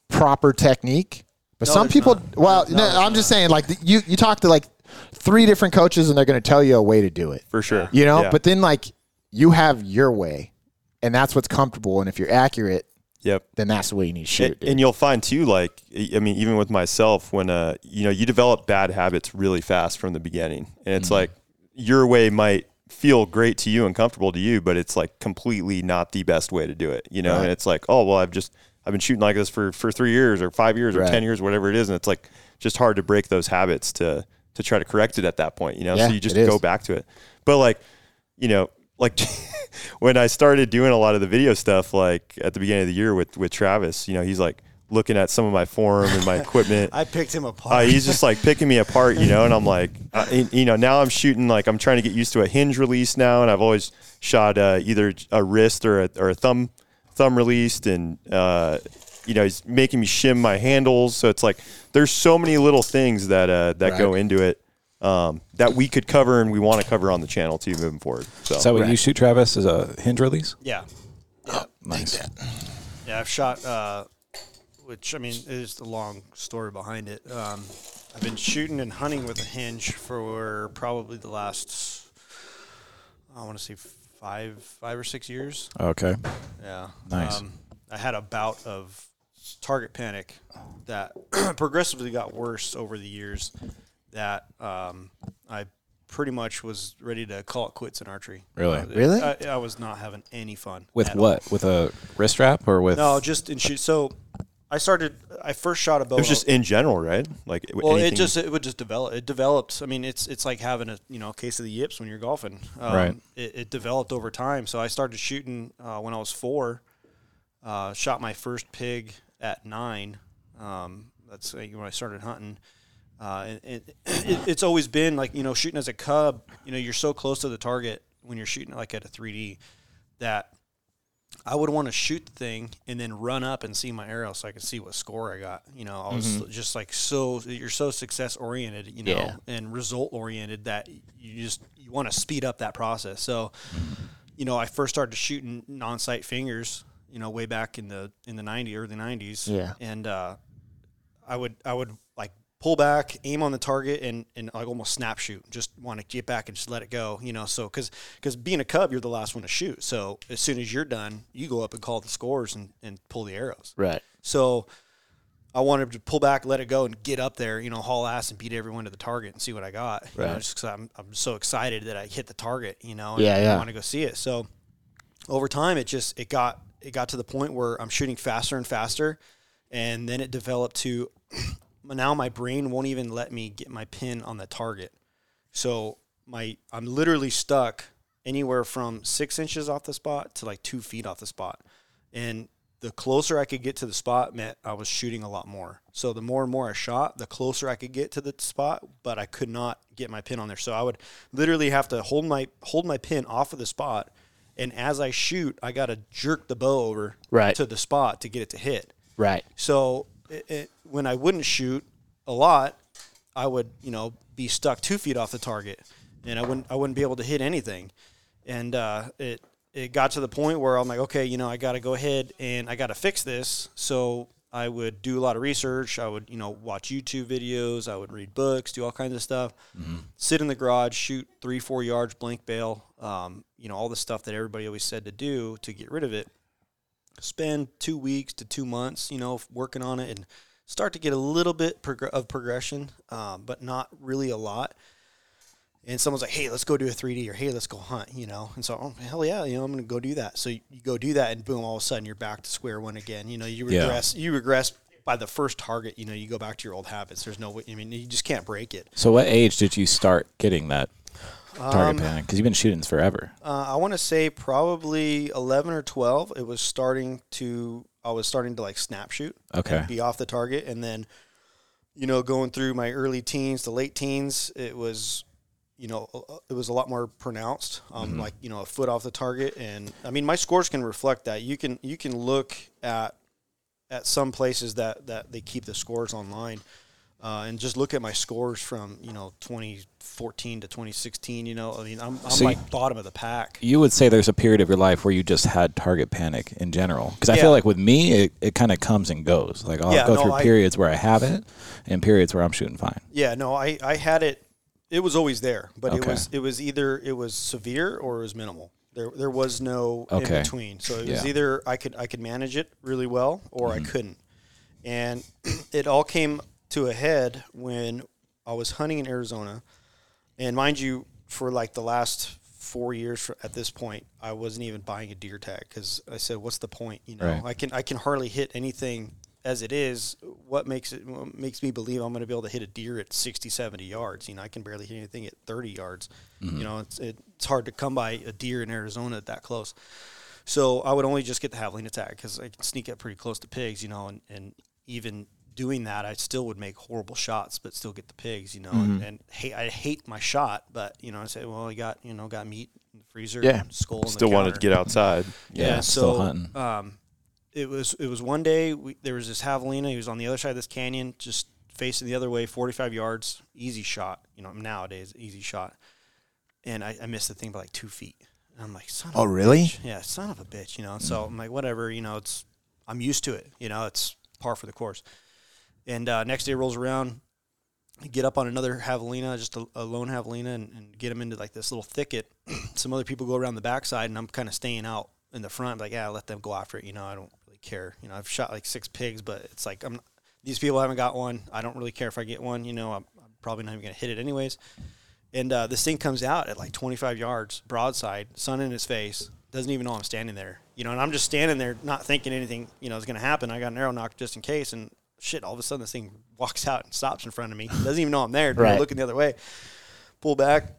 proper technique, but No, some people. not. Well, No, no, I'm just saying like the- you you talk to like three different coaches and they're going to tell you a way to do it. for sure. You know, Yeah. but then like you have your way, and that's what's comfortable. And if you're accurate, yep. then that's the way you need to shoot. And, and you'll find too, like I mean, even with myself, when uh, you know, you develop bad habits really fast from the beginning, and it's like your way might feel great to you and comfortable to you, but it's like completely not the best way to do it. You know, Right. and it's like, oh well, I've just I've been shooting like this for for three years or five years or Right. ten years, whatever it is, and it's like just hard to break those habits to to try to correct it at that point. You know, Yeah, so you just go back to it. But like, you know, like when I started doing a lot of the video stuff, like at the beginning of the year with with Travis, you know, he's like looking at some of my form and my equipment. I picked him apart. Uh, he's just like picking me apart, you know, and I'm like, uh, and, you know, now I'm shooting like I'm trying to get used to a hinge release now, and I've always shot uh, either a wrist or a, or a thumb thumb released, and uh, you know, he's making me shim my handles, so it's like there's so many little things that uh, that go into it um, that we could cover and we want to cover on the channel too moving forward. So, Is that what you shoot, Travis? Is a hinge release? yeah. Yeah. Nice. Yeah, I've shot, uh, which I mean, is the long story behind it. Um, I've been shooting and hunting with a hinge for probably the last, I want to say five, five or six years. Okay. Yeah, Nice. Um, I had a bout of target panic that progressively got worse over the years. That um, I pretty much was ready to call it quits in archery. Really? Uh, Really? I, I was not having any fun With at all. what? With a wrist strap or with? No, just in shoot. So I started. I first shot a bow. it was just in general, right? Like well, anything- it just it would just develop. It developed. I mean, it's it's like having a you know a case of the yips when you're golfing. Um, Right. It, it developed over time. So I started shooting uh, when I was four. Uh, shot my first pig at nine. Um, that's when I started hunting. Uh, and, and it, it's always been like you know shooting as a cub. You know, you're so close to the target when you're shooting like at a 3D that I would want to shoot the thing and then run up and see my arrow so I could see what score I got. You know, I was just like so you're so success oriented, you know, Yeah. and result oriented that you just you want to speed up that process. So, you know, I first started shooting non-sight fingers, you know, way back in the in the 90s, early 90s. Yeah. And uh I would I would like pull back, aim on the target, and and like almost snap shoot. Just want to get back and just let it go, you know. So because because being a cub, you're the last one to shoot. So as soon as you're done, you go up and call the scores and and pull the arrows. Right. So I wanted to pull back, let it go, and get up there, you know, haul ass and beat everyone to the target and see what I got. You know, Right. just 'cause I'm I'm so excited that I hit the target, you know. And Yeah, yeah. I want to go see it. So over time, it just it got it got to the point where I'm shooting faster and faster, and then it developed to now my brain won't even let me get my pin on the target. So my I'm literally stuck anywhere from six inches off the spot to like two feet off the spot, and the closer I could get to the spot meant I was shooting a lot more. So the more and more I shot, the closer I could get to the spot, but I could not get my pin on there. So I would literally have to hold my hold my pin off of the spot, and as I shoot, I got to jerk the bow over Right. to the spot to get it to hit. Right. So it, it, when I wouldn't shoot a lot, I would you know be stuck two feet off the target, and I wouldn't I wouldn't be able to hit anything, and uh, it it got to the point where I'm like, okay, you know, I got to go ahead and I got to fix this. So I would do a lot of research. I would you know watch YouTube videos. I would read books, do all kinds of stuff. Sit in the garage, shoot three four yards, blank bale. Um, you know all the stuff that everybody always said to do to get rid of it spend two weeks to two months, you know, working on it and start to get a little bit prog- of progression, um, but not really a lot. And someone's like, "Hey, let's go do a 3D," or "Hey, let's go hunt," you know. And so, oh, hell yeah, you know, I'm going to go do that. So you, you go do that, and boom, all of a sudden you're back to square one again. You know, you Yeah. regress. You regress by the first target. You know, you go back to your old habits. There's no way. I mean, you just can't break it. So, what age did you start getting that Um, target panic? Because you've been shooting forever. Uh, I want to say probably 11 or 12. It was starting to, I was starting to like snap shoot. Okay. And be off the target. And then, you know, going through my early teens to late teens, it was, you know, uh, it was a lot more pronounced. Um, like, you know, a foot off the target. And I mean, my scores can reflect that. You can, you can look at, at some places that, that they keep the scores online. Uh, and just look at my scores from you know 2014 to 2016. You know, I mean, I'm, I'm So you- like bottom of the pack. You would say there's a period of your life where you just had target panic in general. Because I Yeah. feel like with me, it, it kind of comes and goes. Like I'll Yeah, go no, through I- periods where I have it and periods where I'm shooting fine. Yeah, no, I, I had it. It was always there, but it was it was either it was severe or it was minimal. There there was no Okay. in between. So it was Yeah. Mm-hmm. either I could I could manage it really well or I couldn't. And it all came to a head when I was hunting in Arizona. And mind you, for like the last four years at this point, I wasn't even buying a deer tag because I said, "What's the point?" You know, Right. I can I can hardly hit anything as it is. What makes it what makes me believe I'm going to be able to hit a deer at 60, 70 yards? You know, I can barely hit anything at 30 yards. You know, it's it's hard to come by a deer in Arizona that close. So I would only just get the javelina attack because I can sneak up pretty close to pigs, you know, and, and even doing that, I still would make horrible shots, but still get the pigs, you know, and, and hate, I hate my shot, but you know, I say, well, I got, you know, got meat in the freezer, Yeah. and skull in Still wanted to get outside. Yeah, so still hunting. Um, it was it was one day we, there was this javelina. He was on the other side of this canyon, just facing the other way, forty five yards, easy shot. You know, nowadays easy shot, and I, I missed the thing by like two feet. And I'm like, son. Of Oh, really? bitch. Yeah, son of a bitch. You know. So I'm like, whatever. You know, it's I'm used to it. You know, it's par for the course. And uh, next day rolls around, I get up on another javelina, just a, a lone javelina, and, and get them into like this little thicket. Some other people go around the backside, and I'm kind of staying out in the front. Like, yeah, let them go after it. You know, I don't care. You know, I've shot like six pigs, but it's like I'm. These people haven't got one. I don't really care if I get one. You know, I'm, I'm probably not even gonna hit it anyways. And uh, this thing comes out at like 25 yards, broadside, sun in his face. Doesn't even know I'm standing there. You know, and I'm just standing there, not thinking anything, you know, is to happen. I got an arrow nocked just in case, and shit, all of a sudden this thing walks out and stops in front of me. Doesn't even know I'm there. Right. Looking the other way. Pull back,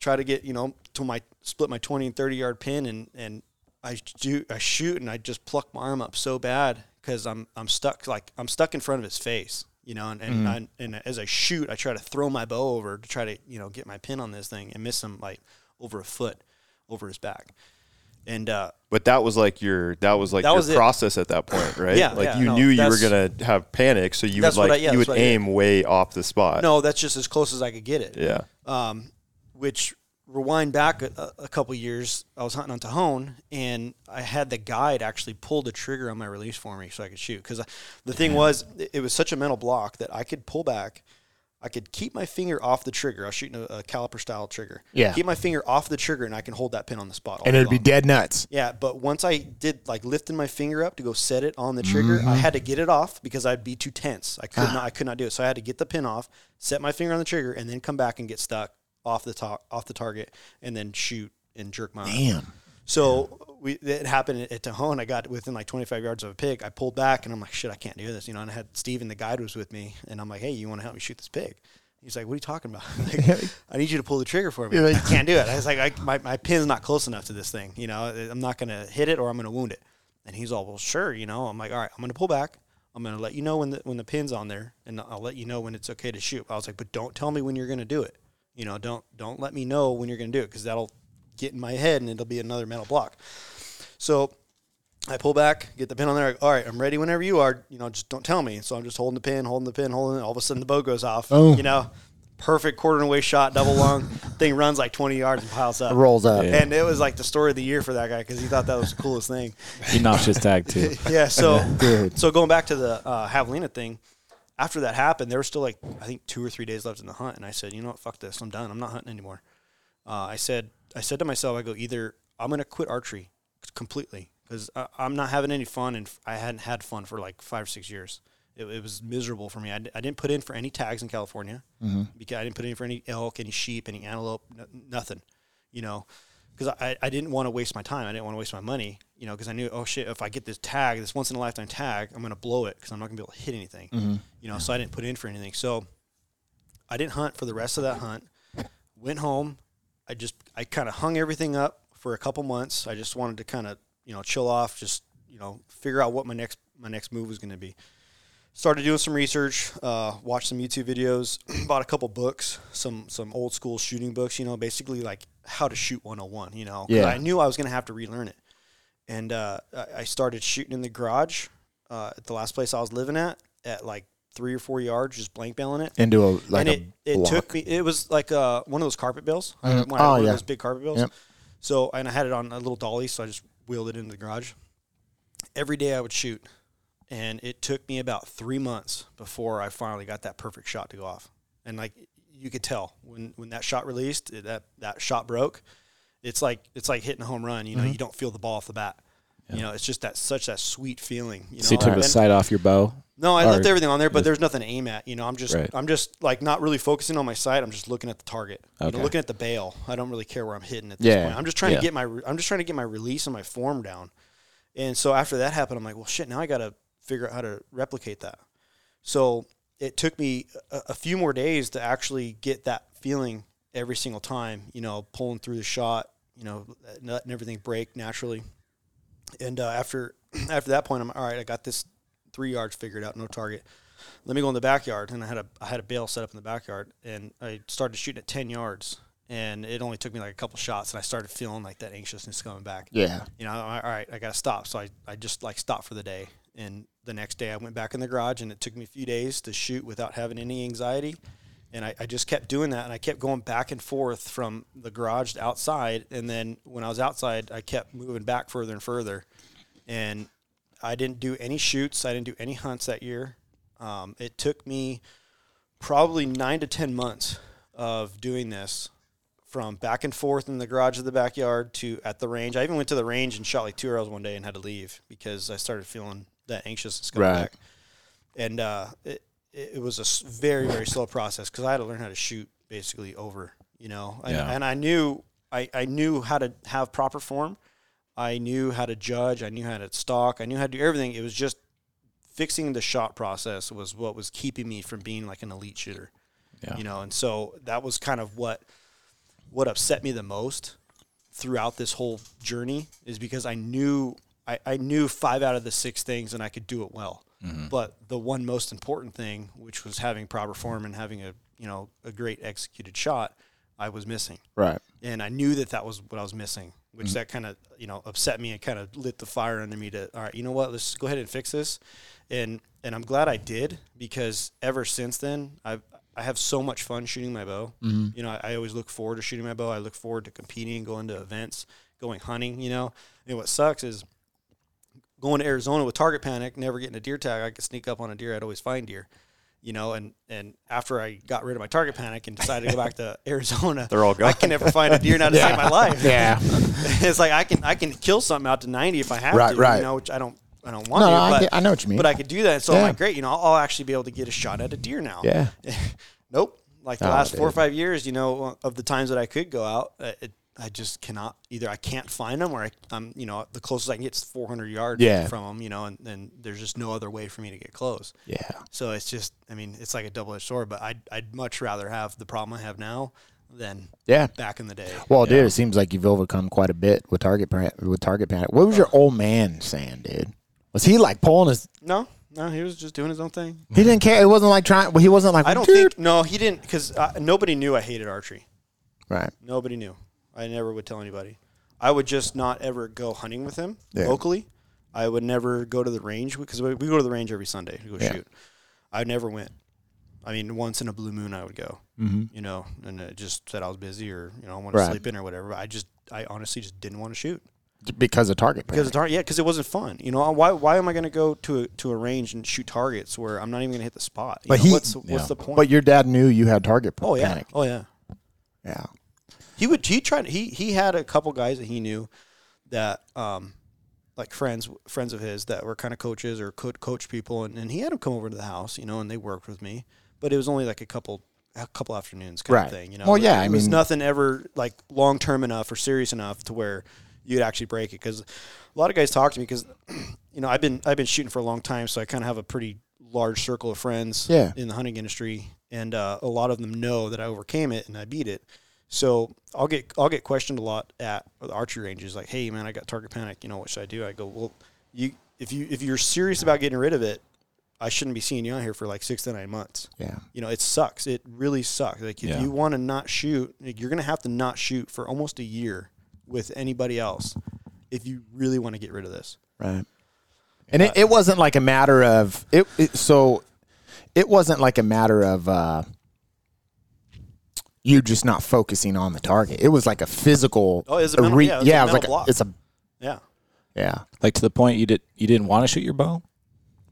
try to get, you know, to my split my 20 and 30 yard pin, and and I shoot, I shoot, and I just pluck my arm up so bad because I'm I'm stuck like I'm stuck in front of his face. You know, and and, I, and as I shoot, I try to throw my bow over to try to you know get my pin on this thing and miss him like over a foot over his back. And uh, But that was like your that was like That your was it. process at that point, right? Yeah, like yeah, you no, knew you were gonna have panic, so you would like I- yeah, you would what I did. aim way off the spot. no, that's just as close as I could get it. Yeah. um, which rewind back a, a couple years, I was hunting on Tejon, and I had the guide actually pull the trigger on my release for me so I could shoot. Because the thing was, it- was such a mental block that I could pull back. I could keep my finger off the trigger. I was shooting a, a caliper style trigger. Yeah. Keep my finger off the trigger, and I can hold that pin on the spot. all and it'd be dead nuts. Yeah, but once I did like lifting my finger up to go set it on the trigger, Mm-hmm. I had to get it off because I'd be too tense. I Ah. could not I could not do it. So I had to get the pin off, set my finger on the trigger, and then come back and get stuck off the top off the target and then shoot and jerk my arm. Damn. So we it happened at Tejon. I got within like 25 yards of a pig. I pulled back and I'm like, shit, I can't do this. You know, and I had Steven, the guide, was with me, and I'm like, hey, you want to help me shoot this pig? He's like, what are you talking about? like, I need you to pull the trigger for me. Like- I can't do it. I was like, I, my, my pin's not close enough to this thing. You know, I'm not going to hit it or I'm going to wound it. And he's all, well, sure. You know, I'm like, all right, I'm going to pull back. I'm going to let you know when the, when the pin's on there and I'll let you know when it's okay to shoot. I was like, but don't tell me when you're going to do it. You know, don't, don't let me know when you're going to do it because that'll get in my head and it'll be another mental block. So I pull back, get the pin on there. I All right, I'm ready whenever you are. You know, just don't tell me. So I'm just holding the pin, holding the pin, holding it. All of a sudden, the bow goes off. Oh. You know, perfect quarter and away shot, double lung. thing runs like 20 yards and piles up. Rolls up. Yeah. And it was like the story of the year for that guy because he thought that was the coolest thing. He notched his tag too. Yeah. So, Good. so going back to the uh, javelina thing, after that happened, there was still like I think two or three days left in the hunt, and I said, you know what, fuck this, I'm done. I'm not hunting anymore. Uh, I said, I said to myself, I go either I'm gonna quit archery completely because I'm not having any fun, and I hadn't had fun for like five or six years. It, it was miserable for me. I, d- I didn't put in for any tags in California because I didn't put in for any elk, any sheep, any antelope, n- nothing. You know, because I, I didn't want to waste my time. I didn't want to waste my money, you know, because I knew, oh shit, if I get this tag, this once in a lifetime tag, I'm going to blow it because I'm not going to be able to hit anything, you know, so I didn't put in for anything. So I didn't hunt for the rest of that hunt. Went home. I just, I kind of hung everything up for a couple months. I just wanted to kind of, you know, chill off, just, you know, figure out what my next, my next move was going to be started doing some research, uh, watched some YouTube videos, bought a couple books, some some old school shooting books. You know, basically like how to shoot 101. You know? Yeah. I knew I was going to have to relearn it, and uh, I- started shooting in the garage uh, at the last place I was living at at like three or four yards, just blank bailing it. Into a like and a it, it block. took me. It was like uh, one of those carpet. When I had Oh, one of yeah. those big carpet bills. Yep. So and I had it on a little dolly, so I just wheeled it into the garage. Every day I would shoot, and it took me about three months before I finally got that perfect shot to go off. And like you could tell when when that shot released, it- that that shot broke. It's like it's like hitting a home run. You know, Mm-hmm. you don't feel the ball off the bat. You know, it's just that such that sweet feeling. You know, So you took the sight off your bow. no, I Or left everything on there, but there's nothing to aim at. You know, I'm just Right. I'm just like not really focusing on my sight. I'm just looking at the target. You know, looking at the bale. I don't really care where I'm hitting at this Yeah. point. I'm just trying Yeah. to get my I'm just trying to get my release and my form down. And so after that happened, I'm like, well, shit. Now I got to figure out how to replicate that. So it took me a, a few more days to actually get that feeling every single time. You know, pulling through the shot. You know, letting everything break naturally. And uh, after after that point, I'm all right. I got this three yards figured out, no target. Let me go in the backyard, and I had a I had a bale set up in the backyard, and I started shooting at ten yards, and it only took me like a couple shots, and I started feeling like that anxiousness coming back. Yeah. You know, all right, I got to stop. So I, I just like stopped for the day, and the next day I went back in the garage, and it took me a few days to shoot without having any anxiety. And I, I just kept doing that, and I kept going back and forth from the garage to outside. And then when I was outside, I kept moving back further and further. And I didn't do any shoots. I didn't do any hunts that year. Um, it took me probably nine to ten months of doing this, from back and forth in the garage of the backyard to at the range. I even went to the range and shot like two arrows one day and had to leave because I started feeling that anxiousness coming Right. back. And uh, it it was a very very slow process because I had to learn how to shoot basically over. You know, and, Yeah. and I knew I, I knew how to have proper form. I knew how to judge. I knew how to stalk. I knew how to do everything. It was just fixing the shot process was what was keeping me from being like an elite shooter. Yeah. You know, and so that was kind of what what upset me the most throughout this whole journey is because I knew I, I knew five out of the six things and I could do it well. But the one most important thing, which was having proper form and having a you know a great executed shot, I was missing, Right. and I knew that that was what I was missing, which Mm-hmm. that kind of you know upset me and kind of lit the fire under me to all right, you know what, let's go ahead and fix this, and and I'm glad I did because ever since then I've I have so much fun shooting my bow. Mm-hmm. You know, I, I always look forward to shooting my bow. I look forward to competing, going to events, going hunting. You know, and what sucks is going to Arizona with target panic, never getting a deer tag. I could sneak up on a deer. I'd always find deer. You know, and and after I got rid of my target panic and decided to go back to Arizona, They're all gone. I can never find a deer now to save my life. Yeah. it's like I can I can kill something out to ninety if I have Right, to. right. You know, which I don't I don't want No, to. I but, get- I know what you mean. But I could do that. So I'm like, great. You know, I'll, I'll actually be able to get a shot at a deer now. Yeah. nope. Like the Oh, last four or five years, you know, of the times that I could go out, it, I just cannot. Either I can't find them, or I, I'm, you know, the closest I can get is 400 yards Yeah. from them. You know, and then there's just no other way for me to get close. Yeah. So it's just, I mean, it's like a double edged sword. But I'd, I'd much rather have the problem I have now than Yeah. back in the day. Well, dude, it seems like you've overcome quite a bit with target with target panic. What was your old man saying, dude? Was he like pulling his? No, no, he was just doing his own thing. He didn't care. It wasn't like trying. Well, he wasn't like. I don't dude. think no, he didn't because uh, nobody knew I hated archery. Right. Nobody knew. I never would tell anybody. I would just not ever go hunting with him Yeah. locally. I would never go to the range because we we go to the range every Sunday to go Yeah. shoot. I never went. I mean, once in a blue moon, I would go. Mm-hmm. You know, and it just said I was busy or you know I want Right. to sleep in or whatever. I just, I honestly just didn't want to shoot Because of target because it's hard. Yeah, because it wasn't fun. You know, why? Why am I going to go to a, to a range and shoot targets where I'm not even going to hit the spot? You But know, he- what's what's Yeah. the point? But your dad knew you had target oh yeah, panic. oh yeah. Yeah. He would he tried he he had a couple guys that he knew that um like friends friends of his that were kind of coaches or could coach people and, and he had them come over to the house you know and they worked with me but it was only like a couple a couple afternoons kind Right. of thing you know Well, yeah, it I was mean- nothing ever like long term enough or serious enough to where you'd actually break it because a lot of guys talk to me because you know I've been I've been shooting for a long time so I kind of have a pretty large circle of friends Yeah. in the hunting industry and uh, a lot of them know that I overcame it and I beat it so I'll get I'll get questioned a lot at the archery ranges, like, "Hey, man, I got target panic. You know what should I do?" I go, "Well, you if you if you're serious about getting rid of it, I shouldn't be seeing you out here for like six to nine months. Yeah. You know, it sucks. It really sucks. Like if Yeah. you want to not shoot, like, you're gonna have to not shoot for almost a year with anybody else if you really want to get rid of this. Right. And it, it wasn't like a matter of it, it. So it wasn't like a matter of uh, you just not focusing on the target. It was like a physical. Oh, it was a mental- yeah, it was a yeah, it was mental like a, it's a Yeah. yeah. Like to the point you did you didn't want to shoot your bow,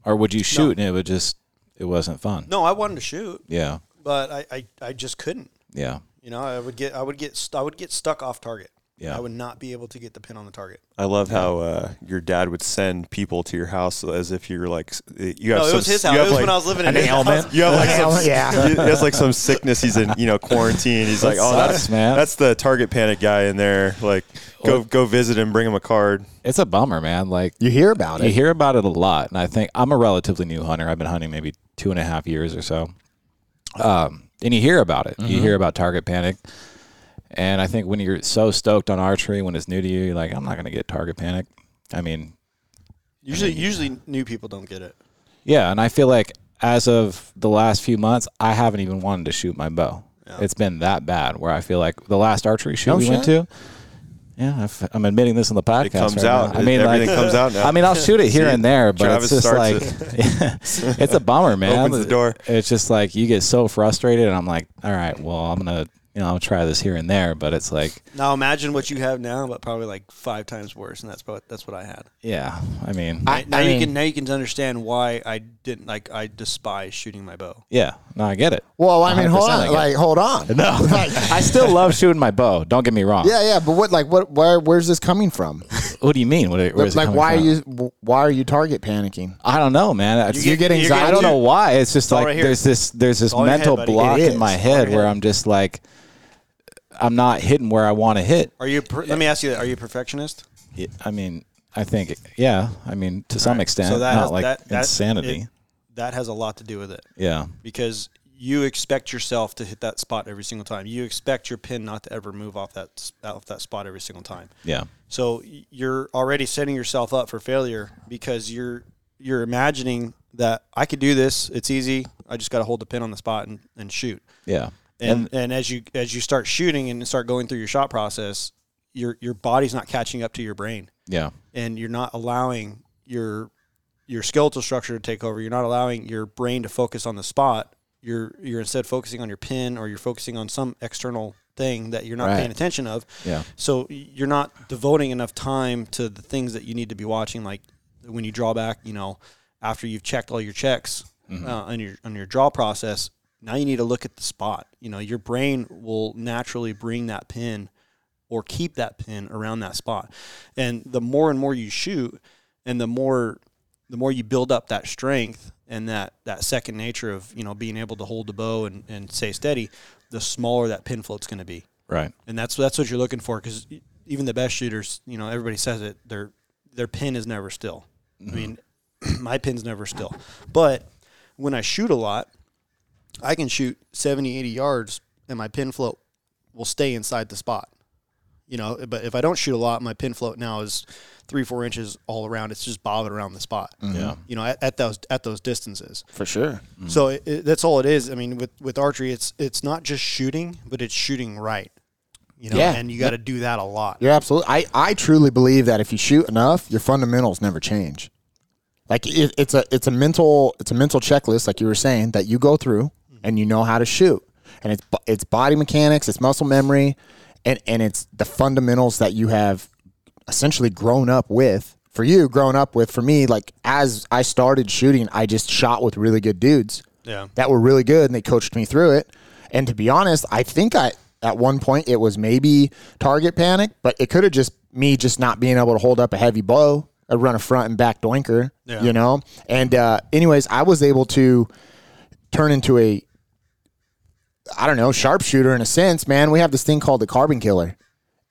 or would you shoot and it would just it wasn't fun? No, I wanted to shoot, Yeah, but I, I, I just couldn't. yeah, You know, I would get I would get I would get stuck off target. Yeah. I would not be able to get the pin on the target. I love how uh, your dad would send people to your house as if you're like you have No, it was his you house. have It was like, when I was living in an his ailment. house. You have like some, Yeah. he has like some sickness. He's in you know quarantine. He's like, oh, sucks, that's man. That's the target panic guy in there. Like, go Well- go visit him, bring him a card. it's a bummer, man. Like You hear about it. you hear about it a lot, and I think I'm a relatively new hunter. I've been hunting maybe two and a half years or so. Um, and you hear about it. You hear about target panic, and I think when you're so stoked on archery, when it's new to you, you're like, I'm not going to get target panic. I mean, Usually, usually new people don't get it. yeah, and I feel like as of the last few months, I haven't even wanted to shoot my bow. It's been that bad where I feel like the last archery shoot No we went to. Yeah, I've, I'm admitting this on the podcast. It comes right out. now. I mean, everything like, comes out now. I mean, I'll shoot it here See, and there, but Travis it's just starts like it's a bummer, man. Opens the door. It's just like you get so frustrated, and I'm like, all right, well, I'm gonna, you know, I'll try this here and there, but it's like, Now imagine what you have now, but probably like five times worse, and that's what that's what I had. yeah, I mean, I- now you mean- can now you can understand why I didn't like I despise shooting my bow. yeah, no, I get it. Well, I mean, hold on. get. Like, hold on. No, I still love shooting my bow. Don't get me wrong. Yeah, yeah. But what, like, what, where, where's this coming from? What do you mean? What, where's like, coming why from? are you, why are you target panicking? I don't know, man. It's- You get anxiety? I don't know why. It's just all like right there's this there's this all mental head, block in my is. head where head. I'm just like I'm not hitting where I want to hit. Are you? Per, let me ask you: that. Are you a perfectionist? I mean, I think yeah. I mean, to some extent, So that not has, like that, that- insanity. it- that has a lot to do with it yeah, because you expect yourself to hit that spot every single time. You expect your pin not to ever move off that off that spot every single time. yeah, So you're already setting yourself up for failure because you're you're imagining that I could do this. It's easy. I just got to hold the pin on the spot and, and shoot. yeah, And, and as you as you start shooting and start going through your shot process, your your body's not catching up to your brain, Yeah. and you're not allowing your your skeletal structure to take over. You're not allowing your brain to focus on the spot. You're you're instead focusing on your pin or you're focusing on some external thing that you're not Right. paying attention of. Yeah. So you're not devoting enough time to the things that you need to be watching, like when you draw back. You know, after you've checked all your checks uh, on your on your draw process, now you need to look at the spot. You know, your brain will naturally bring that pin or keep that pin around that spot, and the more and more you shoot, and the more the more you build up that strength and that that second nature of you know being able to hold the bow and, and stay steady, the smaller that pin float's going to be Right. and that's that's what you're looking for because even the best shooters, you know, everybody says it, their their pin is never still. I mm-hmm. mean, my pin's never still. But when I shoot a lot, I can shoot 70, 80 yards and my pin float will stay inside the spot. You know, but if I don't shoot a lot, my pin float now is three, four inches all around. It's just bobbing around the spot. Mm-hmm. Yeah. You know, at, at those at those distances. For sure. Mm-hmm. So it, it, that's all it is. I mean, with with archery, it's it's not just shooting, but it's shooting right. You know, Yeah. and you got to do that a lot. You're absolutely. I, I truly believe that if you shoot enough, your fundamentals never change. Like it, it's a it's a mental it's a mental checklist, like you were saying, that you go through and you know how to shoot, and it's it's body mechanics, it's muscle memory, and and it's the fundamentals that you have essentially grown up with. For you, grown up with. For me, like as I started shooting, I just shot with really good dudes Yeah. that were really good and they coached me through it. And to be honest, I think I at one point it was maybe target panic, but it could have just me just not being able to hold up a heavy bow. I run a front and back doinker, Yeah. you know. And uh, anyways, I was able to turn into a I don't know sharpshooter in a sense. Man, we have this thing called the carbon killer,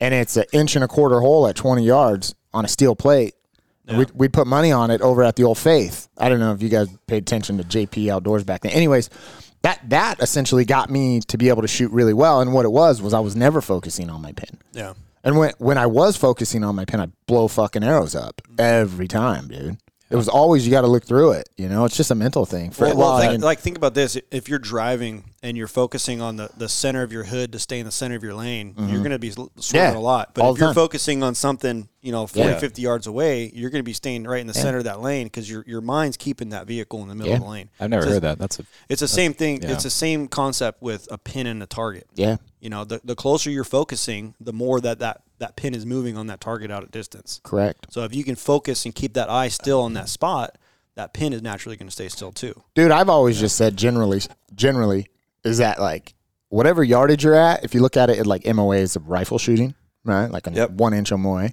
and it's an inch and a quarter hole at twenty yards on a steel plate. And We'd, we'd put money on it over at the Old Faith. I don't know if you guys paid attention to JP Outdoors back then. Anyways, that that essentially got me to be able to shoot really well. And what it was was I was never focusing on my pin. Yeah. And when when I was focusing on my pin, I'd blow fucking arrows up mm. every time, dude. It was always you got to look through it. You know, it's just a mental thing. For, Well, well, well, think, and- like think about this: if you're driving and you're focusing on the, the center of your hood to stay in the center of your lane, you're going to be swerving Mm-hmm. Yeah, a lot. But if you're time. focusing on something, you know, 40, Yeah. 50 yards away, you're going to be staying right in the center of that lane because your your mind's keeping that vehicle in the middle of the lane. I've never It's a- heard that. That's a It's the same thing. yeah. It's the same concept with a pin and a target. yeah, You know, the, the closer you're focusing, the more that, that that pin is moving on that target out at distance. correct. So if you can focus and keep that eye still on that spot, that pin is naturally going to stay still too. dude i've always just said generally generally is that like whatever yardage you're at if you look at it at like moa is of rifle shooting right like a Yep. one inch moa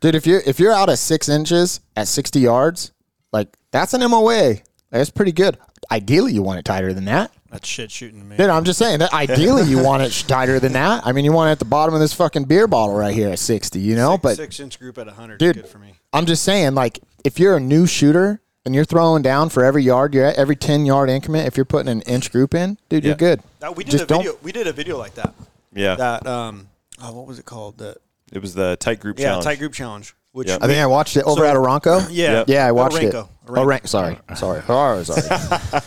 dude if you're if you're out at six inches at 60 yards like that's an moa that's pretty good ideally you want it tighter than that That's shit shooting to me. Dude, I'm just saying that ideally you want it tighter than that. I mean, you want it at the bottom of this fucking beer bottle right here at 60, you know? six, but six inch group at 100 Dude, is good for me. I'm just saying, like, if you're a new shooter and you're throwing down for every yard you're at, every 10 yard increment, if you're putting an inch group in, dude, Yeah. you're good. That, we did Just a don't- video. We did a video like that. Yeah, That um, oh, what was it called? The it was the tight group yeah, challenge. tight group challenge. Which Yep. I think I watched it over So- at Aranco. yeah, Yep. Yeah, I watched it. Aranco. Oh, rank. Sorry. Sorry. Oh, sorry.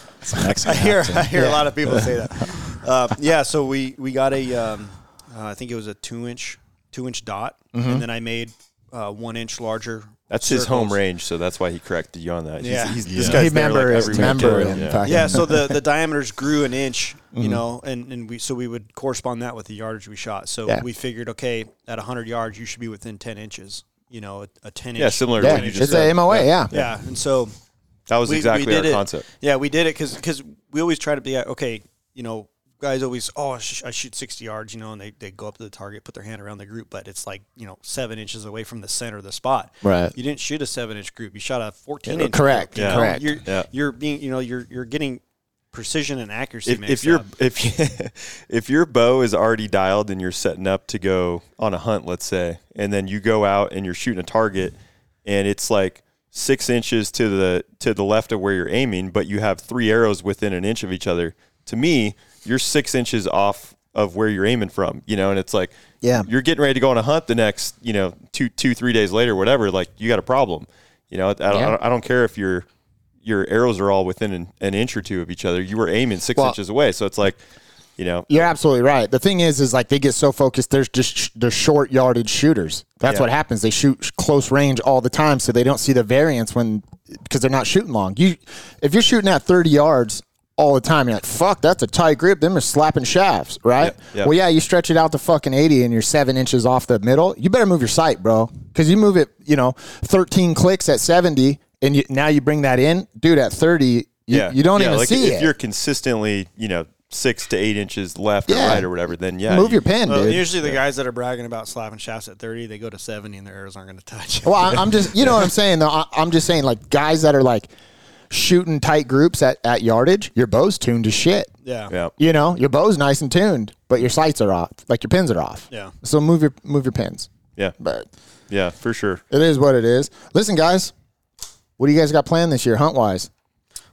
I hear accent. I hear a lot of people say that. Uh, yeah, so we we got a um, uh, I think it was a two inch two inch dot, Mm-hmm. and then I made uh, one inch larger. That's his home range, so that's why he corrected you on that. Yeah. he's, Yeah. this guy's there like member, every member Yeah. Yeah, so the, the diameters grew an inch, you Mm-hmm. know, and, and we so we would correspond that with the yardage we shot. So Yeah. we figured, okay, at 100 yards, you should be within 10 inches, you know, a, a 10 inch. Yeah, similar to Yeah, what you just it's said. a MOA, yeah. Yeah, and so That was we- we exactly our did it. concept. Yeah, we did it because we always try to be uh, okay. You know, guys always oh I, sh- I shoot sixty yards, you know, and they, they go up to the target, put their hand around the group, but it's like you know seven inches away from the center of the spot. Right. You didn't shoot a seven inch group. You shot a fourteen Yeah, inch. correct, Group, you yeah. know? correct. You're Yeah. you're being you know you're you're getting precision and accuracy. If, if your up. if if your bow is already dialed and you're setting up to go on a hunt, let's say, and then you go out and you're shooting a target, and it's like six inches to the to the left of where you're aiming, but you have three arrows within an inch of each other. To me, you're six inches off of where you're aiming from, you know, and it's like, Yeah. you're getting ready to go on a hunt the next, you know, two two three days later, whatever. Like you got a problem, you know. I, don't, Yeah. I don't- I don't care if your your arrows are all within an, an inch or two of each other. You were aiming six Well- inches away, so it's like You know, You're absolutely right. The thing is, is like they get so focused. There's just they're short yardage shooters. That's Yeah. what happens. They shoot close range all the time, so they don't see the variance when because they're not shooting long. You, if you're shooting at 30 yards all the time, you're like, fuck, that's a tight grip. Them are slapping shafts, right? Yeah, yeah. Well, yeah, you stretch it out to fucking 80 and you're seven inches off the middle. You better move your sight, bro, because you move it, you know, 13 clicks at 70, and you, now you bring that in, dude, at 30. You, yeah, you don't yeah, even like see if it. If you're consistently, you know, six to eight inches left Yeah. or right or whatever, then yeah, move you- your pin, Well, dude. usually the guys that are bragging about slapping shafts at 30, they go to 70 and their arrows aren't going to touch. Well, I, I'm just, you know what I'm saying? Though I, I'm just saying, like guys that are like shooting tight groups at, at yardage, your bow's tuned to shit. yeah. Yeah, You know, your bow's nice and tuned, but your sights are off, like your pins are off. Yeah. So move your move your pins. yeah, But yeah, for sure. it is what it is. Listen, guys, what do you guys got planned this year, hunt wise?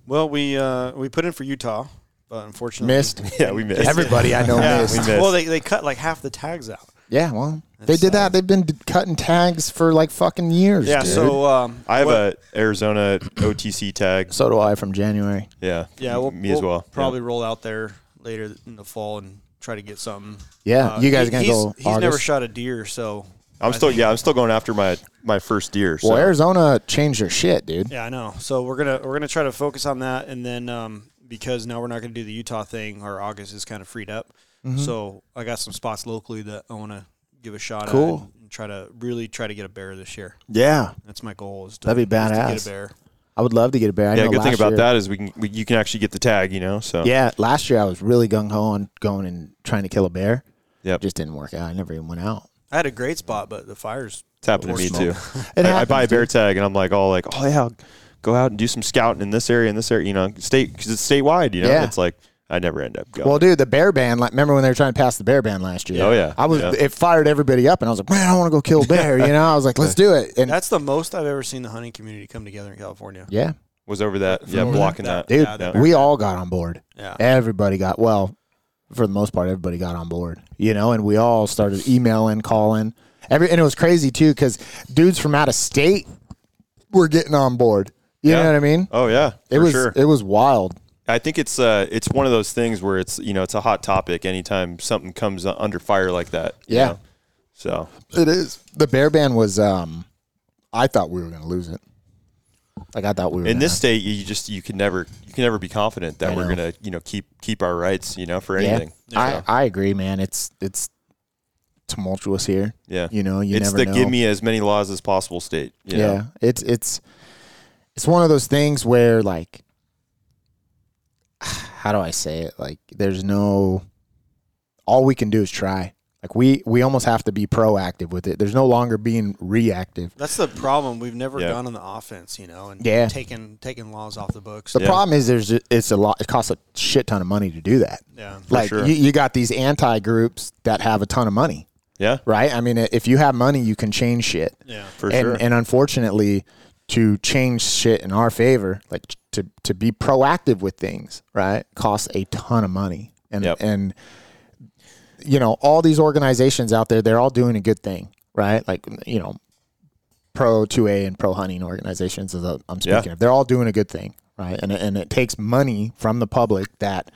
Well, we uh, we put in for Utah, but unfortunately Missed. Yeah, we missed. Everybody I know Yeah. missed. We missed. Well, they, they cut like half the tags out. Yeah, well, they did that. They've been cutting tags for like fucking years. Yeah. dude. So um, I have what- a Arizona OTC tag. so do I from January. Yeah, yeah, we'll, me as we'll well. Probably roll out there later in the fall and try to get something. Yeah, Uh, you guys he- gonna he's, go? He's never shot a deer, so I'm I still think- yeah, I'm still going after my my first deer. So. Well, Arizona changed their shit, dude. Yeah, I know. So we're gonna we're gonna try to focus on that, and then um, because now we're not gonna do the Utah thing, our August is kind of freed up. Mm-hmm. So I got some spots locally that I want to give a shot Cool. at and, and try to really try to get a bear this year. Yeah, That's my goal. Is to, That'd be is to badass. get a bear. I would love to get a bear. I yeah, know good thing about year- that is we can we, you can actually get the tag. You know, so Yeah, last year I was really gung ho on going and trying to kill a bear. Yep. Just didn't work out. I never even went out. I had a great spot, but the fires. It's happened to me too. It I, I buy a bear tag and I'm like, all like, oh yeah, I'll go out and do some scouting in this area, in this area, you know, state because it's statewide. You know, Yeah. it's like I never end up going. Well, dude, the bear ban. Like, remember when they were trying to pass the bear ban last year? Oh, yeah. I was. Yeah. It fired everybody up, and I was like, man, I want to go kill a bear. You know, I was like, let's do it. And That's the most I've ever seen the hunting community come together in California. yeah, was over that, yeah, blocking that- that. dude, Yeah, the we all got on board. Yeah. Everybody got well, for the most part, everybody got on board. You know, and we all started emailing, calling. Every and it was crazy too because dudes from out of state were getting on board. You Yeah. know what I mean? Oh yeah, It was sure. it was wild. I think it's uh it's one of those things where it's you know it's a hot topic anytime something comes under fire like that. you Yeah. know? So It is. The bear band was. um I thought we were going to lose it. Like I thought we were. in this state, you just you can never you can never be confident that I we're know. gonna you know keep keep our rights you know for yeah, anything. I I agree, man. It's it's tumultuous here. Yeah, You know, you it's never the know. give me as many laws as possible state. you know? Yeah, it's it's it's one of those things where like, how do I say it? Like, there's no. All we can do is try. Like we we almost have to be proactive with it. There's no longer being reactive. That's the problem. We've never Yeah. gone on the offense, you know, and Yeah. taking taken laws off the books. The Yeah. problem is there's it's a lot. It costs a shit ton of money to do that. yeah. like sure. you, you got these anti groups that have a ton of money, yeah, right? I mean, if you have money, you can change shit. Yeah. for and, sure. and unfortunately, to change shit in our favor, like to to be proactive with things, right, costs a ton of money. And Yep. and you know, all these organizations out there, they're all doing a good thing, right? Like you know, pro two A and pro hunting organizations, as I'm speaking Yeah. of, they're all doing a good thing, right? And and it takes money from the public that.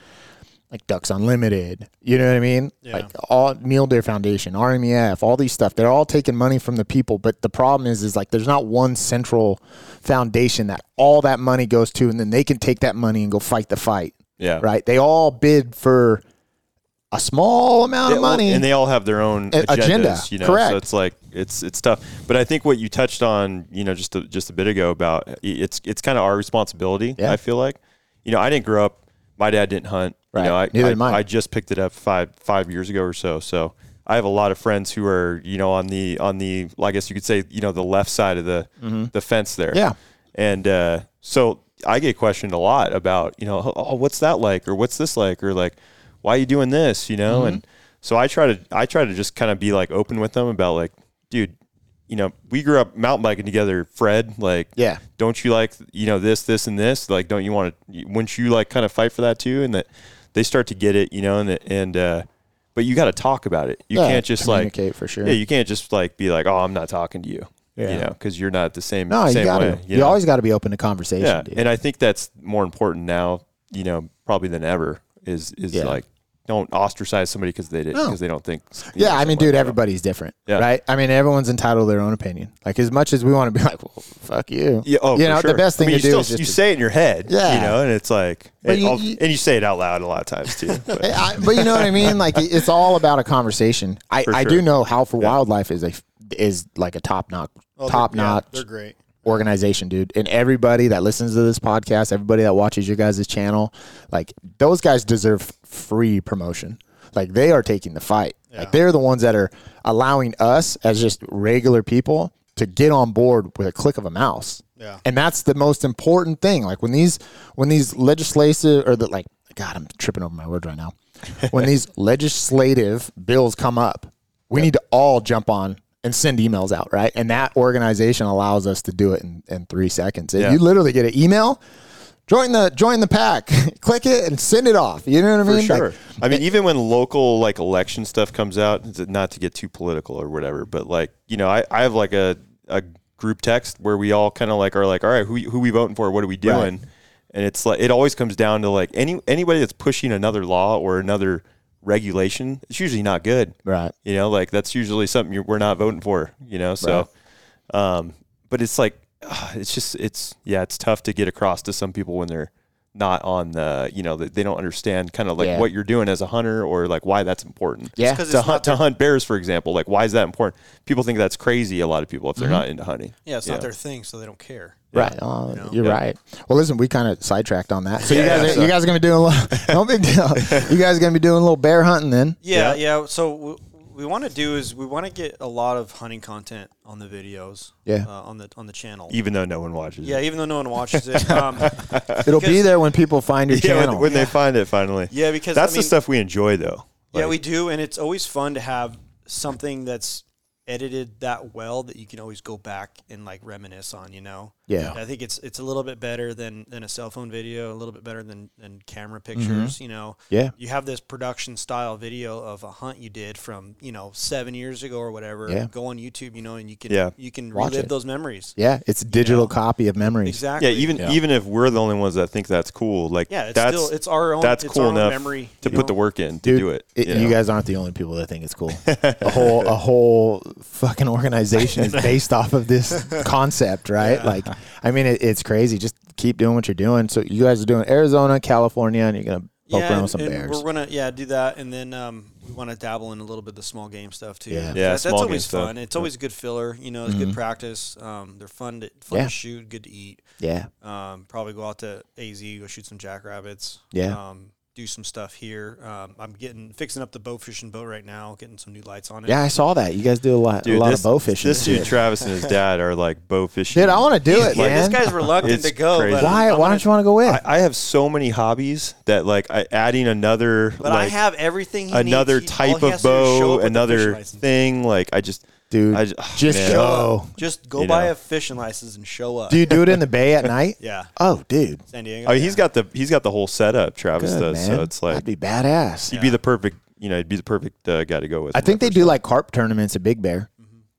Like Ducks Unlimited, you know what I mean? Yeah. Like all Mule Deer Foundation, RMEF, all these stuff. They're all taking money from the people, but the problem is, is like there's not one central foundation that all that money goes to, and then they can take that money and go fight the fight, yeah, right? They all bid for a small amount Yeah, of money, and they all have their own agendas, agenda. You know, Correct. so it's like it's it's tough. But I think what you touched on, you know, just a, just a bit ago about it's it's kind of our responsibility. Yeah. I feel like, you know, I didn't grow up. My dad didn't hunt. Right. You know, I, Neither I, did mine. I just picked it up five five years ago or so. So I have a lot of friends who are, you know, on the on the I guess you could say, you know, the left side of the the fence there. Mm-hmm. Yeah. And uh, so I get questioned a lot about, you know, oh, what's that like, or what's this like, or like, why are you doing this, you know? And so I try to, I try to just kind of be like open with them about like, dude, you know, we grew up mountain biking together, Fred. Like, Yeah. don't you like, you know, this, this, and this? Like, don't you want to? Wouldn't you like kind of fight for that too? And that they start to get it, you know, and and uh, but you got to talk about it. You Yeah, can't just like, communicate for sure. yeah, you can't just like be like, oh, I'm not talking to you, Yeah. you know, because you're not the same. no, you got to. way, You, know? always got to be open to conversation, yeah dude. and i think that's more important now you know probably than ever is is Yeah. like don't ostracize somebody because they did No. because they don't think. Yeah, know, I mean, dude, like that. everybody's different, Yeah. right? I mean, everyone's entitled to their own opinion. Like as much as we want to be like, well, fuck you. Yeah, oh, you know, sure. the best thing I mean, to you do still, is just you to- say it in your head, Yeah. you know, and it's like, But and, you- you- and you say it out loud a lot of times too. But, I, but you know what I mean? Like it's all about a conversation. I, For I do know Howl for Wildlife is a is like a top notch Oh, they're- top yeah, notch they're great. Organization, dude. And everybody that listens to this podcast, everybody that watches your guys' channel, like those guys deserve free promotion. Like they are taking the fight. Like they're the ones that are allowing us as just regular people to get on board with a click of a mouse. Yeah. And that's the most important thing. Like when these when these legislative or the like God, I'm tripping over my words right now. when these legislative bills come up, we need to all jump on and send emails out, right? And that organization allows us to do it in, in three seconds. Yeah. You literally get an email, join the join the pack, click it and send it off. You know what I mean? for sure. Like, I mean, even when local like election stuff comes out, not to get too political or whatever, but like you know, I, I have like a, a group text where we all kind of like are like, all right, who who we voting for? What are we doing? And it's like it always comes down to like any anybody that's pushing another law or another regulation. It's usually not good. right. You know, like that's usually something you're, we're not voting for. You know, so, um, but it's like ah, it's just it's yeah, it's tough to get across to some people when they're not on the you know they they don't understand kind of like Yeah. what you're doing as a hunter or like why that's important. Yeah. 'cause to it's hunt not to hunt bears, for example, like why is that important? People think that's crazy. A lot of people if Mm-hmm. they're not into hunting. Yeah, it's Yeah. not their thing, so they don't care. Right. Oh, know? You're Yeah. right. Well, listen, we kind of sidetracked on that. So you guys, yeah, are, so- you guys are gonna be doing a little, no big deal. You guys are gonna be doing a little bear hunting then. Yeah, yeah. So what we want to do is we want to get a lot of hunting content on the videos. Yeah. Uh, on the on the channel. Even though no one watches. It. Yeah, it. even though no one watches it. Um, It'll be there when people find your yeah. channel. When, when they find it finally. yeah, because that's I mean, the stuff we enjoy though. Yeah, we do, and it's always fun to have something that's edited that well that you can always go back and like reminisce on. You know. Yeah. I think it's it's a little bit better than than a cell phone video, a little bit better than than camera pictures. You know. Mm-hmm. Yeah. You have this production style video of a hunt you did from you know seven years ago or whatever. Yeah. Go on YouTube, you know, and you can Yeah. you can Watch relive it. those memories. Yeah, it's a digital know? copy of memories. Exactly. Yeah, even Yeah. even if we're the only ones that think that's cool, like Yeah, it's that's still it's our own. that's it's cool own enough memory to you put the work in to Dude, do it. it- you you guys aren't the only people that think it's cool. a whole a whole fucking organization is based off of this concept, right? Like, I mean, it, it's crazy. Just keep doing what you're doing. So you guys are doing Arizona, California, and you're gonna poke around and, with some bears. We're gonna yeah do that, and then um, we want to dabble in a little bit of the small game stuff too. Yeah. That- Yeah, that's small game always stuff. fun. It's always a good filler. You know, it's good practice. Um, they're fun to fun Yeah. to shoot, good to eat. yeah, Um, probably go out to AZ, go shoot some jackrabbits. Yeah. Um, do some stuff here. Um, I'm getting fixing up the bow fishing boat right now, getting some new lights on it. yeah. I saw that. You guys do a lot, Dude, a lot this, of bow fishing. This dude, Travis, and his dad are like bow fishing. Dude, I want to do it, Yeah, man. this guy's reluctant to go. crazy. But why? I'm Why gonna- don't you want to go with? I, I have so many hobbies that like I, adding another But I have everything. He another needs. Type he of has to do is show bow, up with the fishing another thing. Like I just Dude, I just, just man. go. Just go You buy know. a fishing license and show up. Do you do it in the bay at night? Yeah, Oh, dude, San Diego. I mean, he's got the he's got the whole setup. Travis good does, man. so it's like that'd be badass. he'd be the perfect you know he'd be the perfect uh, guy to go with. I think they do like carp tournaments at Big Bear.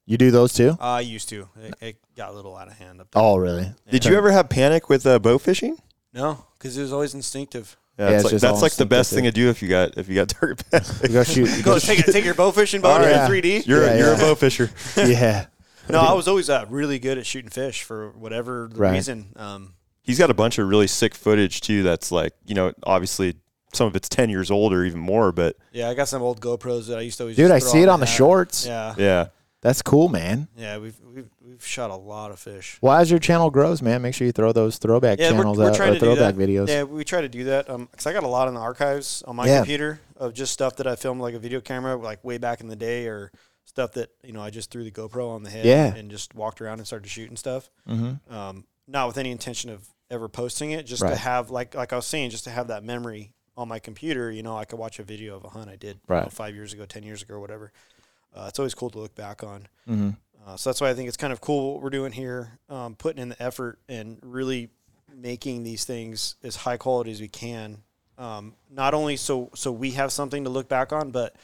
You do those too? I used to. It, it got a little out of hand up there. Oh, really? Did you ever have panic with uh, bow fishing? No, because it was always instinctive. Yeah, Yeah, it's it's like, that's like the best instinctive. thing to do if you got if you got target panic. You go shoot. you Go go take take your bow fishing boat Oh, in yeah. 3D. You're Yeah, you're yeah. a bow fisher. yeah. No, I was always uh, really good at shooting fish for whatever the Right. reason. Um, He's got a bunch of really sick footage too. That's like you know obviously some of it's ten years old or even more, but yeah, I got some old GoPros that I used to always. Dude, just I throw see it on the hat. shorts. Yeah, yeah. That's cool, man. yeah, we've we've we've shot a lot of fish. Well, as your channel grows, man, make sure you throw those throwback Yeah, we're, channels we're out or throwback videos. Yeah, we try to do that. Um, cause I got a lot in the archives on my Yeah. computer of just stuff that I filmed like a video camera, like way back in the day, or stuff that you know I just threw the GoPro on the head, Yeah. and just walked around and started shooting stuff. Mm-hmm. Um, not with any intention of ever posting it, just Right. to have like like I was saying, just to have that memory on my computer. You know, I could watch a video of a hunt I did you know, five years ago, ten years ago, or whatever. Uh, it's always cool to look back on. Mm-hmm. Uh, so that's why I think it's kind of cool what we're doing here, um, putting in the effort and really making these things as high quality as we can. Um, not only so so we have something to look back on, but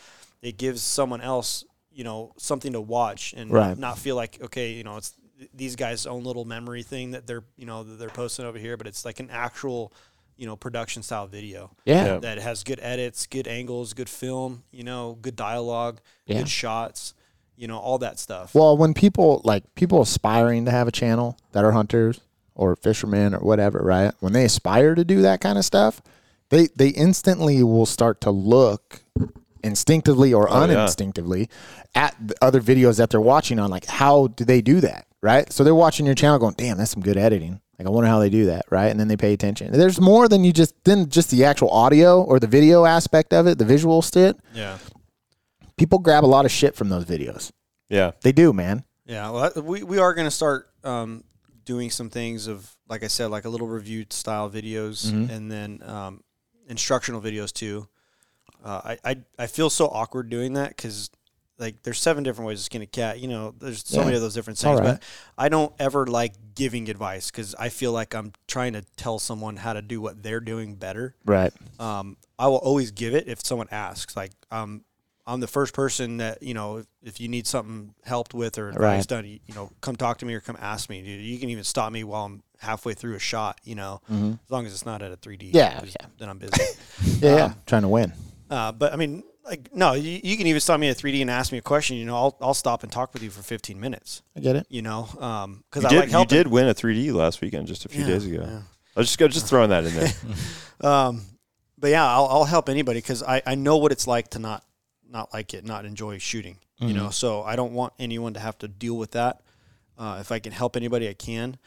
it gives someone else, you know, something to watch and Right. not feel like okay, you know, it's these guys' own little memory thing that they're you know that they're posting over here, but it's like an actual, you know production style video Yeah. Yeah. that has good edits, good angles, good film, you know, good dialogue, Yeah. good shots, you know, all that stuff. Well, when people like people aspiring to have a channel that are hunters or fishermen or whatever, right? When they aspire to do that kind of stuff, they they instantly will start to look instinctively or Oh, yeah. uninstinctively at the other videos that they're watching on like how do they do that, right? So they're watching your channel going, "Damn, that's some good editing." Like I wonder how they do that, right? And then they pay attention. There's more than you just than just the actual audio or the video aspect of it, the visual shit. yeah. People grab a lot of shit from those videos. Yeah. They do, man. Yeah, well, we we are going to start um, doing some things of like I said, like a little review style videos, Mhm. and then um, instructional videos too. Uh, I, I I feel so awkward doing that because like there's seven different ways to skin a cat. You know, there's so Yeah. many of those different things, right. but I don't ever like giving advice because I feel like I'm trying to tell someone how to do what they're doing better Right. um, I will always give it if someone asks. Like, um, I'm the first person that you know. If, if you need something helped with or advice Right. done, you, you know, come talk to me or come ask me. Dude, you can even stop me while I'm halfway through a shot. You know, as long as it's not at a 3D. Mm-hmm. Yeah, yeah. Then I'm busy. Yeah, yeah. trying to win. uh, but I mean, like, no, you, you can even stop me at 3D and ask me a question. You know, I'll I'll stop and talk with you for 15 minutes. I get it. You know, um, because You I did, like you did win a 3D last weekend, just a few Yeah, days ago. yeah. I was just go just throwing that in there. Um, but yeah, I'll, I'll help anybody because I, I know what it's like to not not like it, not enjoy shooting. You know, so I don't want anyone to have to deal with that. Uh, if I can help anybody, I can.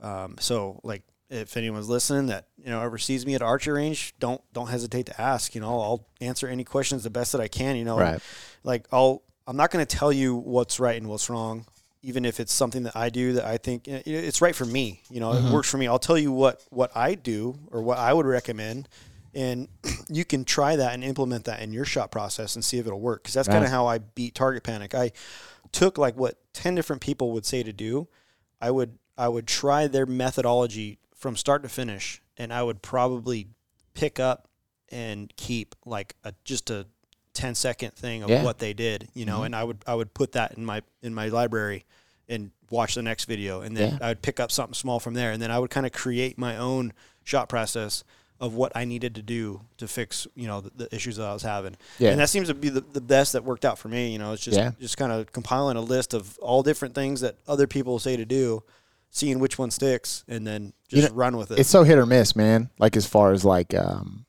Um, so like, if anyone's listening that you know ever sees me at archery range, don't don't hesitate to ask. You know, I'll answer any questions the best that I can. You know, Right. like I'll I'm not going to tell you what's right and what's wrong, even if it's something that I do that I think it's right for me. You know, it mm-hmm. works for me. I'll tell you what what I do or what I would recommend, and you can try that and implement that in your shot process and see if it'll work. Because that's kind of how I beat target panic. I took like what ten different people would say to do. I would I would try their methodology from start to finish, and I would probably pick up and keep like a just a 10 second thing of Yeah. what they did, you know, mm-hmm. and I would I would put that in my in my library and watch the next video and then Yeah. I would pick up something small from there and then I would kind of create my own shot process of what I needed to do to fix, you know, the, the issues that I was having. Yeah. And that seems to be the, the best that worked out for me, you know, it's just Yeah. just kind of compiling a list of all different things that other people say to do, seeing which one sticks and then You just know, run with it. It's so hit or miss, man. Like as far as like um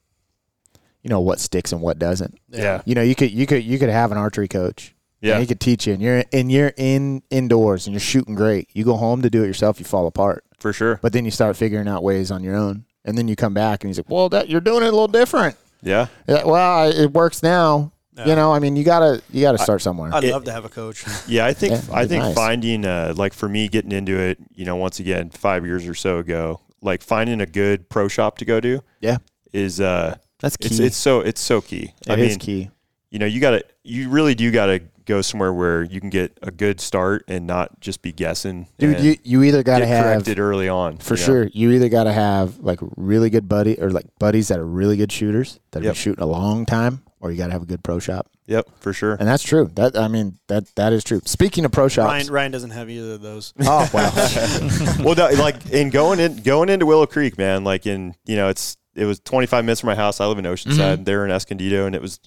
you know what sticks and what doesn't. Yeah. You know, you could you could you could have an archery coach. Yeah. And he could teach you and you're and you're in indoors and you're shooting great. You go home to do it yourself, you fall apart. For sure. But then you start figuring out ways on your own. And then you come back and he's like, "Well, that you're doing it a little different." Yeah. Yeah, well, it works now. Yeah. You know, I mean, you gotta you gotta start somewhere. I'd It- love to have a coach. Yeah, I think Yeah, I think nice. finding uh, like for me getting into it, you know, once again, five years or so ago, like finding a good pro shop to go to yeah, is uh that's key. it's it's so it's so key. It I is mean, key. you know, you gotta you really do gotta go somewhere where you can get a good start and not just be guessing. Dude, you, you either gotta have corrected early on. For you know? sure. You either got to have like really good buddy or like buddies that are really good shooters that have Yep. been shooting a long time, or you got to have a good pro shop. Yep, for sure. And that's true. That I mean that that is true. Speaking of pro shops, Ryan Ryan doesn't have either of those. oh well, well, no, like in going in going into Willow Creek, man. Like in you know, it's it was 25 minutes from my house. I live in Oceanside. Mm-hmm. They're in Escondido, and it was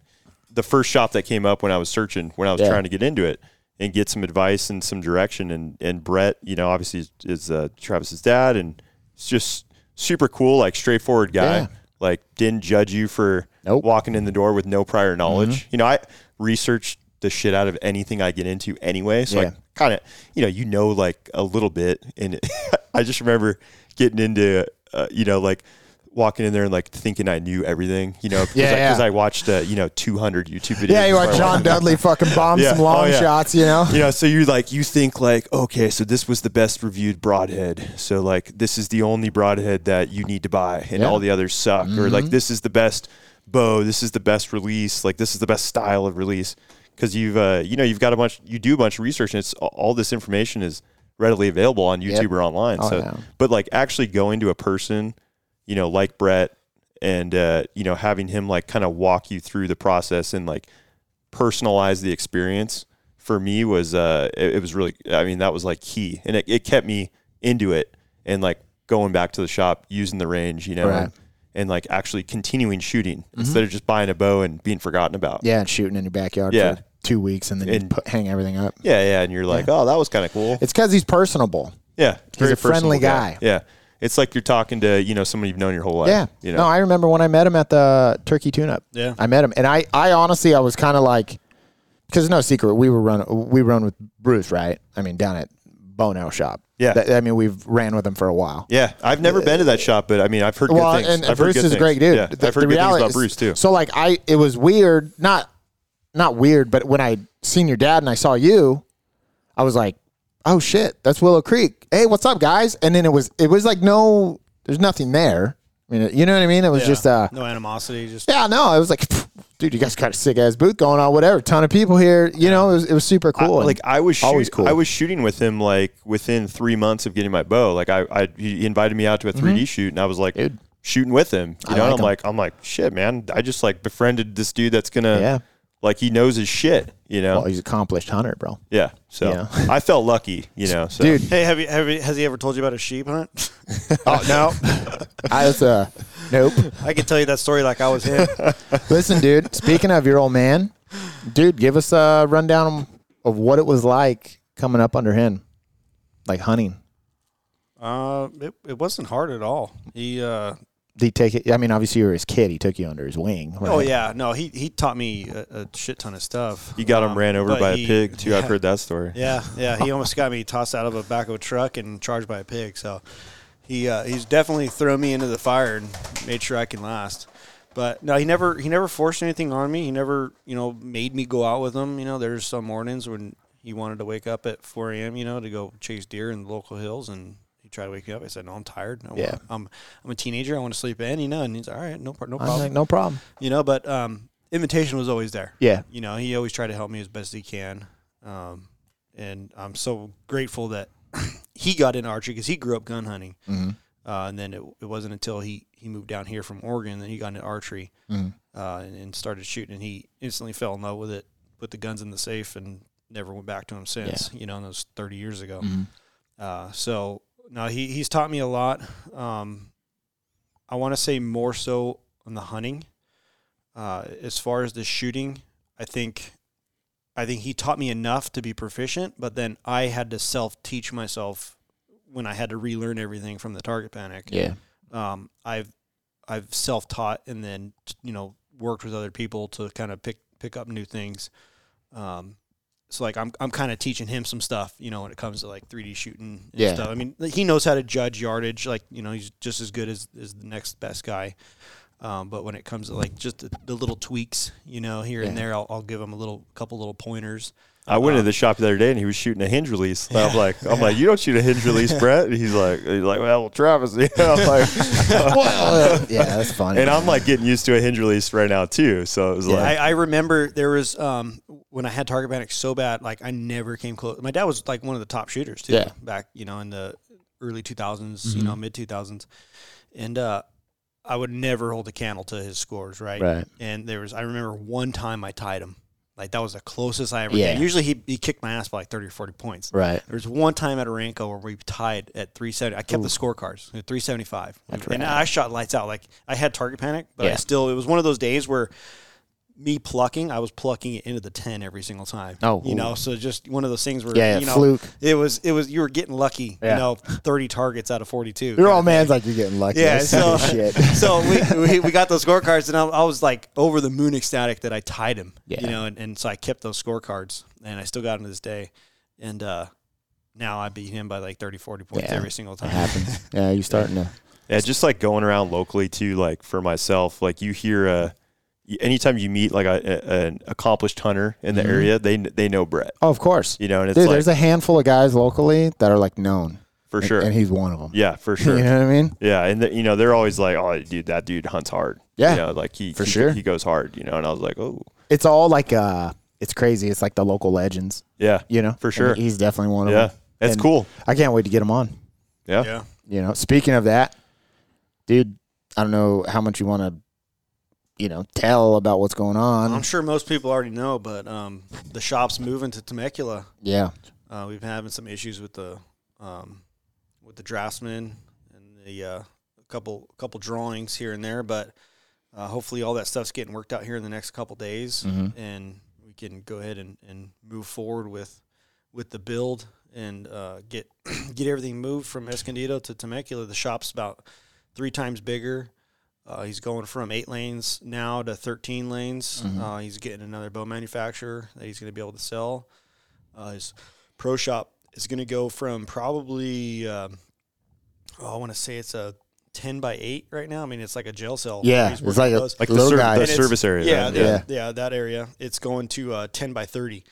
the first shop that came up when I was searching, when I was Yeah. trying to get into it and get some advice and some direction. And and Brett, you know, obviously is, is uh, Travis's dad, and it's just super cool, like straightforward guy. Yeah. Like didn't judge you for Nope. Mm-hmm. walking in the door with no prior knowledge. You know, I research the shit out of anything I get into anyway. So Yeah. I kind of, you know, you know, like a little bit. And I just remember getting into, uh, you know, like walking in there and like thinking I knew everything, you know, because Yeah, I, 'cause yeah. I watched, uh, you know, 200 YouTube videos. yeah, you I John Dudley fucking bomb Yeah. some long Oh, shots, you know? you know, so you like you think like, okay, so this was the best reviewed broadhead. So like this is the only broadhead that you need to buy, and all the others suck. Or like this is the best bow, this is the best release, like this is the best style of release. Because you've uh, you know you've got a bunch, you do a bunch of research, and it's all this information is readily available on YouTube Yep. or online. Oh, so, but like actually going to a person, you know, like Brett, and uh, you know having him like kind of walk you through the process and like personalize the experience for me was uh it, it was really I mean that was like key and it, it kept me into it and like going back to the shop using the range you know Right. and, and like actually continuing shooting instead of just buying a bow and being forgotten about. Yeah, and shooting in your backyard Yeah. for two weeks and then And- put, hang everything up. Yeah, yeah, and you're like, oh, that was kind of cool. It's because he's personable. yeah, he's a friendly personable guy. Yeah, it's like you're talking to you know someone you've known your whole life. Yeah. you know. No, I remember when I met him at the turkey tune-up. Yeah. I met him, and I, I honestly, I was kind of like, because no secret, we were run, we run with Bruce, right? I mean, down at Bono Shop. Yeah. That- I mean, we've ran with him for a while. yeah, I've never been to that shop, but I mean, I've heard Well, good things. and, and I've heard Bruce good is a great dude. Yeah, The- I've heard the good things about Bruce too. So like, I, it was weird, not, not weird, but when I seen your dad and I saw you, I was like, oh shit, that's Willow Creek. Hey, what's up, guys? And then it was, it was like no, there's nothing there. I mean, you know what I mean? It was Yeah. just, uh, no animosity. Just Yeah, no, I was like, dude, you guys got a sick ass booth going on, whatever. Ton of people here. You know, it was, it was super I- cool. And like I was shoot, always cool. I was shooting with him like within three months of getting my bow. Like I, I he invited me out to a 3D shoot, and I was like Mm-hmm. Dude. shooting with him. You I know, like and I'm him. like, I'm like, shit, man. I just like befriended this dude that's gonna, Yeah. Like he knows his shit. You know, well, he's an accomplished hunter, bro. yeah. So Yeah. I felt lucky. You know, so. Dude, hey, have you, have you, has he ever told you about a sheep hunt? oh no, I was uh, nope. I can tell you that story like I was him. Listen, dude. Speaking of your old man, dude, give us a rundown of what it was like coming up under him, like hunting. Uh, it, it wasn't hard at all. He, uh, Did he take it? I mean, obviously you were his kid. He took you under his wing. oh yeah, no, he he taught me a, a shit ton of stuff. You got him Um, ran over by he- a pig too. I've heard that story. Yeah, yeah. He almost got me tossed out of a back of a truck and charged by a pig. So he uh, he's definitely thrown me into the fire and made sure I can last. But no, he never he never forced anything on me. He never you know made me go out with him. You know, there's some mornings when he wanted to wake up at 4 a.m. You know to go chase deer in the local hills and. He tried to wake me up. I said, "No, I'm tired. Yeah. I'm I'm a teenager. I want to sleep in. You know." And he's "All right, no, no problem. like, no problem. You know." But um, invitation was always there Yeah, you know, he always tried to help me as best he can. Um, and I'm so grateful that he got into archery because he grew up gun hunting. Mhm. Uh, and then it, it wasn't until he, he moved down here from Oregon that he got into archery Mhm. uh, and, and started shooting. And he instantly fell in love with it, put the guns in the safe, and never went back to him since, you know, and that was 30 years ago. Mhm. Uh, so no, he, he's taught me a lot. Um, I want to say more so on the hunting. Uh, as far as the shooting, I think, I think he taught me enough to be proficient. But then I had to self teach myself when I had to relearn everything from the target panic. yeah. Um, I've I've self taught and then you know worked with other people to kind of pick pick up new things. Um, so like I'm I'm kind of teaching him some stuff, you know, when it comes to like 3D shooting and Yeah. stuff. I mean, he knows how to judge yardage, like you know, he's just as good as as the next best guy. Um, but when it comes to like just the, the little tweaks, you know, here and there, I'll, I'll give him a little couple little pointers. I went Uh, to the shop the other day and he was shooting a hinge release. And I'm like, I'm like, you don't shoot a hinge release, Brett. And he's like, he's like, well, Travis, you know, I'm like, well, yeah, that's funny. and I'm like getting used to a hinge release right now too. So it was Yeah, like, I, I remember there was um, when I had target panic so bad, like I never came close. My dad was like one of the top shooters too, Yeah. back you know in the early 2000s, Mm-hmm. you know mid 2000s, and uh, I would never hold a candle to his scores, right? Right. And there was I remember one time I tied him, like that was the closest I ever. Yeah. Yeah. Usually he he kicked my ass by like 30 or 40 points. right. There was one time at Oranco where we tied at 370. I kept the scorecards at 375. And rad. I shot lights out. Like I had target panic, but I still, it was one of those days where me plucking, I was plucking it into the 10 every single time. Oh, you ooh. know, so just one of those things where, Yeah, you know, fluke. it was, it was, you were getting lucky, Yeah. you know, 30 targets out of 42. You're all man's like you're getting lucky. Yeah, That's so shit. so we, we we got those scorecards, and I, I was like over the moon ecstatic that I tied him. Yeah. You know, and, and so I kept those scorecards, and I still got them to this day. And uh, now I beat him by like 30, 40 points Yeah, every single It time. happens. Yeah, you're starting to. yeah, just like going around locally too. Like for myself, like you hear a, anytime you meet like a, a an accomplished hunter in the Mhm. area, they they know Brett. Oh, of course. You know, and it's Dude, like there's a handful of guys locally that are like known. for and- sure. And he's one of them. yeah, for sure. You know what I mean? Yeah, and the, you know they're always like, "Oh, dude, that dude hunts hard." Yeah. you know, like he For he, sure. he goes hard. You know, and I was like, "Oh, It's all like uh it's crazy. It's like the local legends, yeah, you know? For And sure. he's definitely one of yeah, them. Yeah, that's And- cool." I can't wait to get him on. Yeah. Yeah. You know, speaking of that, dude, I don't know how much you want to, you know, tell about what's going on. I'm sure most people already know, but um, the shop's moving to Temecula. yeah. Uh, we've been having some issues with the um, with the draftsman and the uh, couple couple drawings here and there, but uh, hopefully all that stuff's getting worked out here in the next couple days, and we can go ahead and, and move forward with with the build and uh, get get everything moved from Escondido to Temecula. The shop's about three times bigger. Uh, he's going from eight lanes now to 13 lanes. Uh, he's getting another bow manufacturer that he's going to be able to sell. Uh, his pro shop is going to go from probably, um, oh, I want to say it's a 10 by 8 right now. I mean, it's like a jail cell. Yeah, he's it's like a. Like the, little ser- guy. the service area. Yeah, right? yeah, Yeah. yeah, that area. It's going to uh, 10 by 30.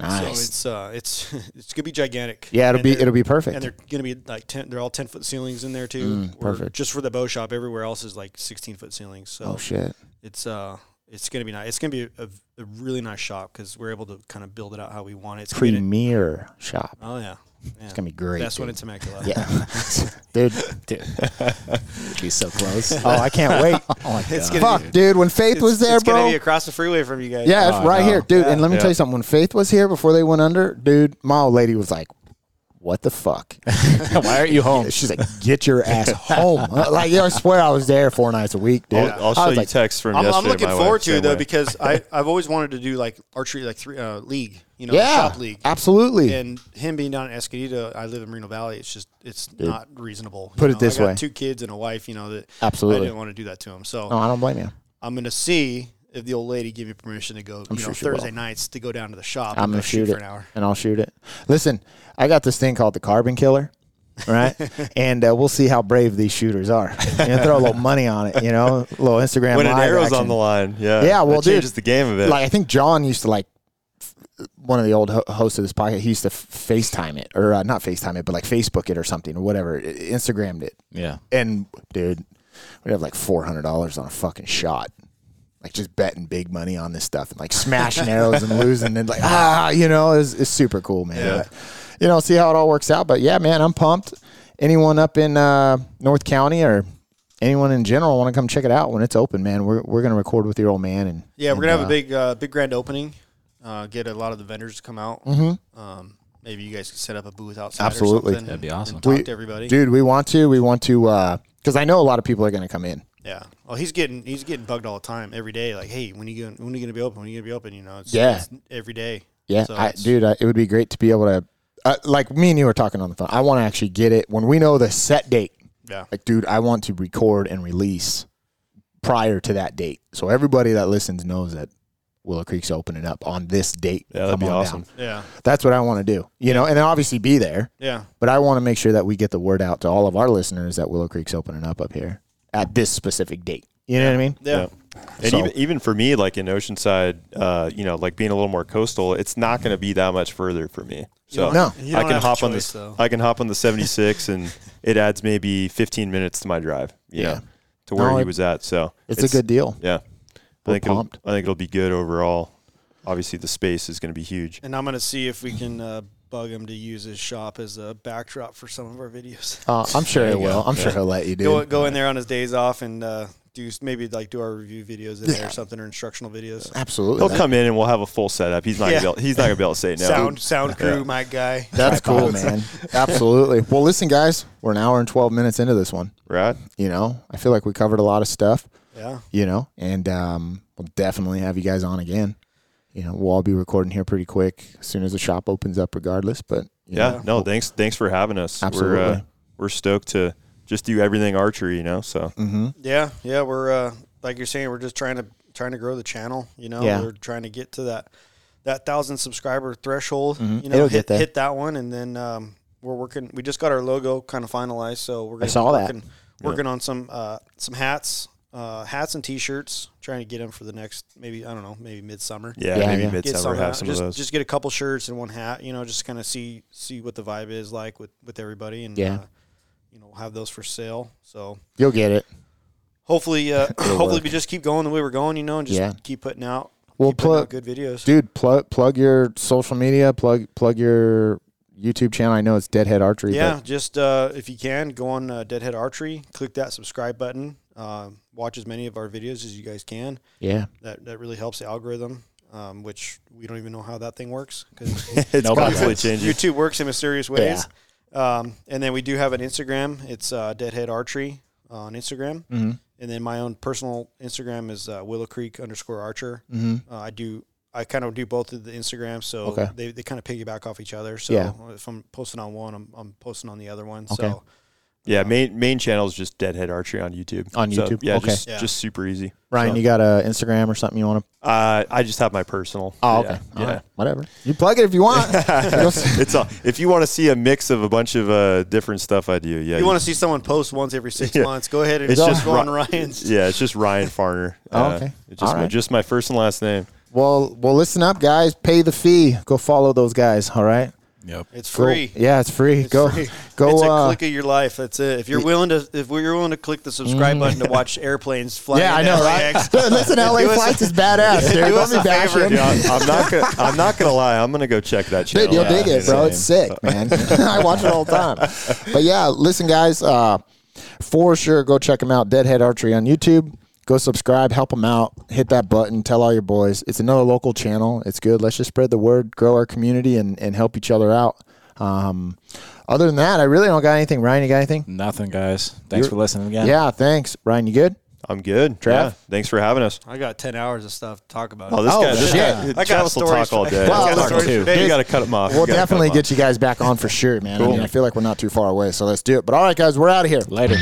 So Nice. it's uh, it's it's gonna be gigantic. yeah, it'll And be it'll be perfect. and they're gonna be like ten. They're all ten foot ceilings in there too. Mm, perfect. Just for the bow shop, everywhere else is like sixteen foot ceilings. So oh shit. it's uh it's gonna be nice. It's gonna be a, a really nice shop because we're able to kind of build it out how we want it. It's Premier shop. Oh yeah. It's gonna be great. Best one dude. in Temecula. Yeah, dude. Dude, be so close. Oh, I can't wait. Oh my It's God. gonna Fuck, dude. When Faith was there, it's bro. gonna be across the freeway from you guys. yeah, oh, it's Oh, right no. here, dude. And let me Yeah. tell you something. When Faith was here before they went under, dude, my old lady was like, "What the fuck?" Why aren't you home? She's like, "Get your ass home!" like, yeah, I swear I was there four nights a week, dude. I'll, I'll show you like, texts from I'm, yesterday. I'm looking my forward wife, to it though way. because I I've always wanted to do like archery like three uh, league, you know, yeah, shop league. absolutely. And him being down in Escondido, I live in Moreno Valley. It's just it's not reasonable. Put You it this I got way. two kids and a wife. You know that Absolutely. I didn't want to do that to him. So no, I don't blame you. I'm gonna see if the old lady give me permission to go. I'm you sure know, she will. Thursday nights to go down to the shop. I'm and gonna go shoot for it, an hour. and I'll shoot it. Listen, I got this thing called the Carbon Killer, right? and uh, we'll see how brave these shooters are. You know, throw a little money on it, you know, a little Instagram. when an arrow's action. on the line, yeah, Yeah, well, it changes dude, the game a bit. like I think John used to like f- one of the old ho- hosts of this podcast. He used to f- FaceTime it, or uh, not FaceTime it, but like Facebook it or something or whatever. I- Instagrammed it, Yeah. and dude, we'd have like four hundred dollars on a fucking shot. Like just betting big money on this stuff and like smashing arrows and losing and like ah, you know, it's, it's super cool, man. Yeah. But, you know, see how it all works out. But yeah, man, I'm pumped. Anyone up in uh, North County or anyone in general want to come check it out when it's open, man? We're we're gonna record with your old man and Yeah, we're and, gonna have uh, a big uh, big grand opening. Uh, get a lot of the vendors to come out. Mm-hmm. Um, maybe you guys could set up a booth outside. Absolutely. or something That'd be awesome. and talk We- to everybody. Dude, we want to. We want to because I know a lot of people are going to come in. Yeah. Well, he's getting he's getting bugged all the time, every day. Like, hey, when you going when are you gonna be open? When are you gonna be open? You know, it's, Yeah. it's every day. Yeah, So I, dude, I, it would be great to be able to, uh, like me and you were talking on the phone. I want to actually get it when we know the set date. Yeah. Like, dude, I want to record and release prior to that date, so everybody that listens knows that Willow Creek's opening up on this date. Yeah, that'd Come be awesome. down. Yeah. That's what I want to do. You know, and then obviously be there. Yeah. But I want to make sure that we get the word out to all of our listeners that Willow Creek's opening up up here at this specific date. You know what I mean? Yeah. And So- even even for me, like in Oceanside, uh, you know, like being a little more coastal, it's not going to be that much further for me. So No. I can have a hop on choice, this. though. I can hop on the 76, and it adds maybe 15 minutes to my drive. You Yeah. know, to where No, he it- was at. So It's, a good deal. Yeah, I We're think it'll, pumped. I think it'll be good overall. Obviously, the space is going to be huge. And I'm gonna see if we can uh, bug him to use his shop as a backdrop for some of our videos. Uh, I'm sure he will. go. I'm sure he'll let you do. Go go in there on his days off and uh, do maybe like do our review videos in there or something or instructional videos. Absolutely. He'll That- come in and we'll have a full setup. He's not Yeah. gonna be able, he's not gonna be able to say no. Sound sound crew, my guy. That's cool, man. Absolutely. Well, listen, guys, we're an hour and 12 minutes into this one. right? You know, I feel like we covered a lot of stuff, Yeah. you know, and um, we'll definitely have you guys on again. You know, we'll all be recording here pretty quick as soon as the shop opens up, regardless. But you Yeah. know, No, thanks. Thanks for having us. We're uh, Absolutely. we're stoked to just do everything archery. You know, so hmm Yeah, yeah, we're uh, like you're saying, we're just trying to trying to grow the channel. You know, Yeah. we're trying to get to that that thousand subscriber threshold. Mhm. You know, It'll hit get there. hit that one, and then um, we're working. We just got our logo kind of finalized, so we're gonna saw be that. working, working on some uh, some hats, uh, hats and t-shirts. Trying to get them for the next maybe I don't know maybe midsummer. yeah, Yeah, maybe yeah. Midsummer have some just, of those. just get a couple shirts and one hat. You know, just kind of see see what the vibe is like with with everybody, and Yeah. uh, you know, have those for sale. So you'll get it. hopefully, uh, hopefully work. we just keep going the way we're going, you know, and just Yeah. keep putting out, Well, keep putting plug, out good videos. dude, plug plug your social media, plug plug your YouTube channel. I know it's Deadhead Archery. yeah, but just uh, if you can, go on uh, Deadhead Archery, click that subscribe button, um, watch as many of our videos as you guys can. yeah, That that really helps the algorithm, um, which we don't even know how that thing works because it's Nobody constantly changing. YouTube works in mysterious ways. Um, and then we do have an Instagram. It's uh, Deadhead Archery. on Instagram, Mhm. and then my own personal Instagram is uh, Willow Creek underscore Archer. Mhm. Uh, I do. I kind of do both of the Instagrams, so Okay. they, they kind of piggyback off each other. So Yeah. if I'm posting on one, I'm, I'm posting on the other one. Okay. So Yeah, main main channel is just Deadhead Archery on YouTube. On So, YouTube? yeah, Okay. just Yeah. just super easy. Ryan, So, you got a Instagram or something you want to? uh, I just have my personal. Oh, Yeah, okay. All Yeah. right. Whatever. You plug it if you want. it's all, if you want to see a mix of a bunch of uh, different stuff I do, yeah. if you want to see someone post once every six Yeah. months, go ahead and It's just just go on Ri- Ryan's. Yeah, it's just Ryan Farner. Oh, okay. It's just All my, right. just my first and last name. well, well, listen up, guys. Pay the fee. Go follow those guys. All right. Yep. It's Go- free. Yeah, it's free. It's go, free. go. it's a uh, click of your life. That's it. If you're willing to, if you're willing to click the subscribe button to watch airplanes fly, yeah, I into know, right? Listen, LA Do us a- Flights is badass. Dude. do Don't us be a favor. bashing. Yeah, I'm not gonna. I'm not gonna lie. I'm gonna go check that channel. Dude, you'll out. dig it, bro. It's sick, man. I watch it all the time. But yeah, listen, guys. Uh, for sure, go check them out. Deadhead Archery on YouTube. Go subscribe, help them out, hit that button, tell all your boys. It's another local channel. It's good. Let's just spread the word, grow our community, and, and help each other out. Um, other than that, I really don't got anything. Ryan, you got anything? Nothing, guys. Thanks You're- for listening again. Yeah, thanks. Ryan, you good? I'm good. Trav? Yeah. Thanks for having us. I got ten hours of stuff to talk about. Oh, this Oh, guy. This shit. guy. I got Travis will stories talk all day. Well, You listen, gotta- dude, you got to cut him off. We'll You gotta cut definitely him off. get you guys back on for sure, man. I mean, I feel like we're not too far away. So let's do it. But all right, guys, we're out of here. Later.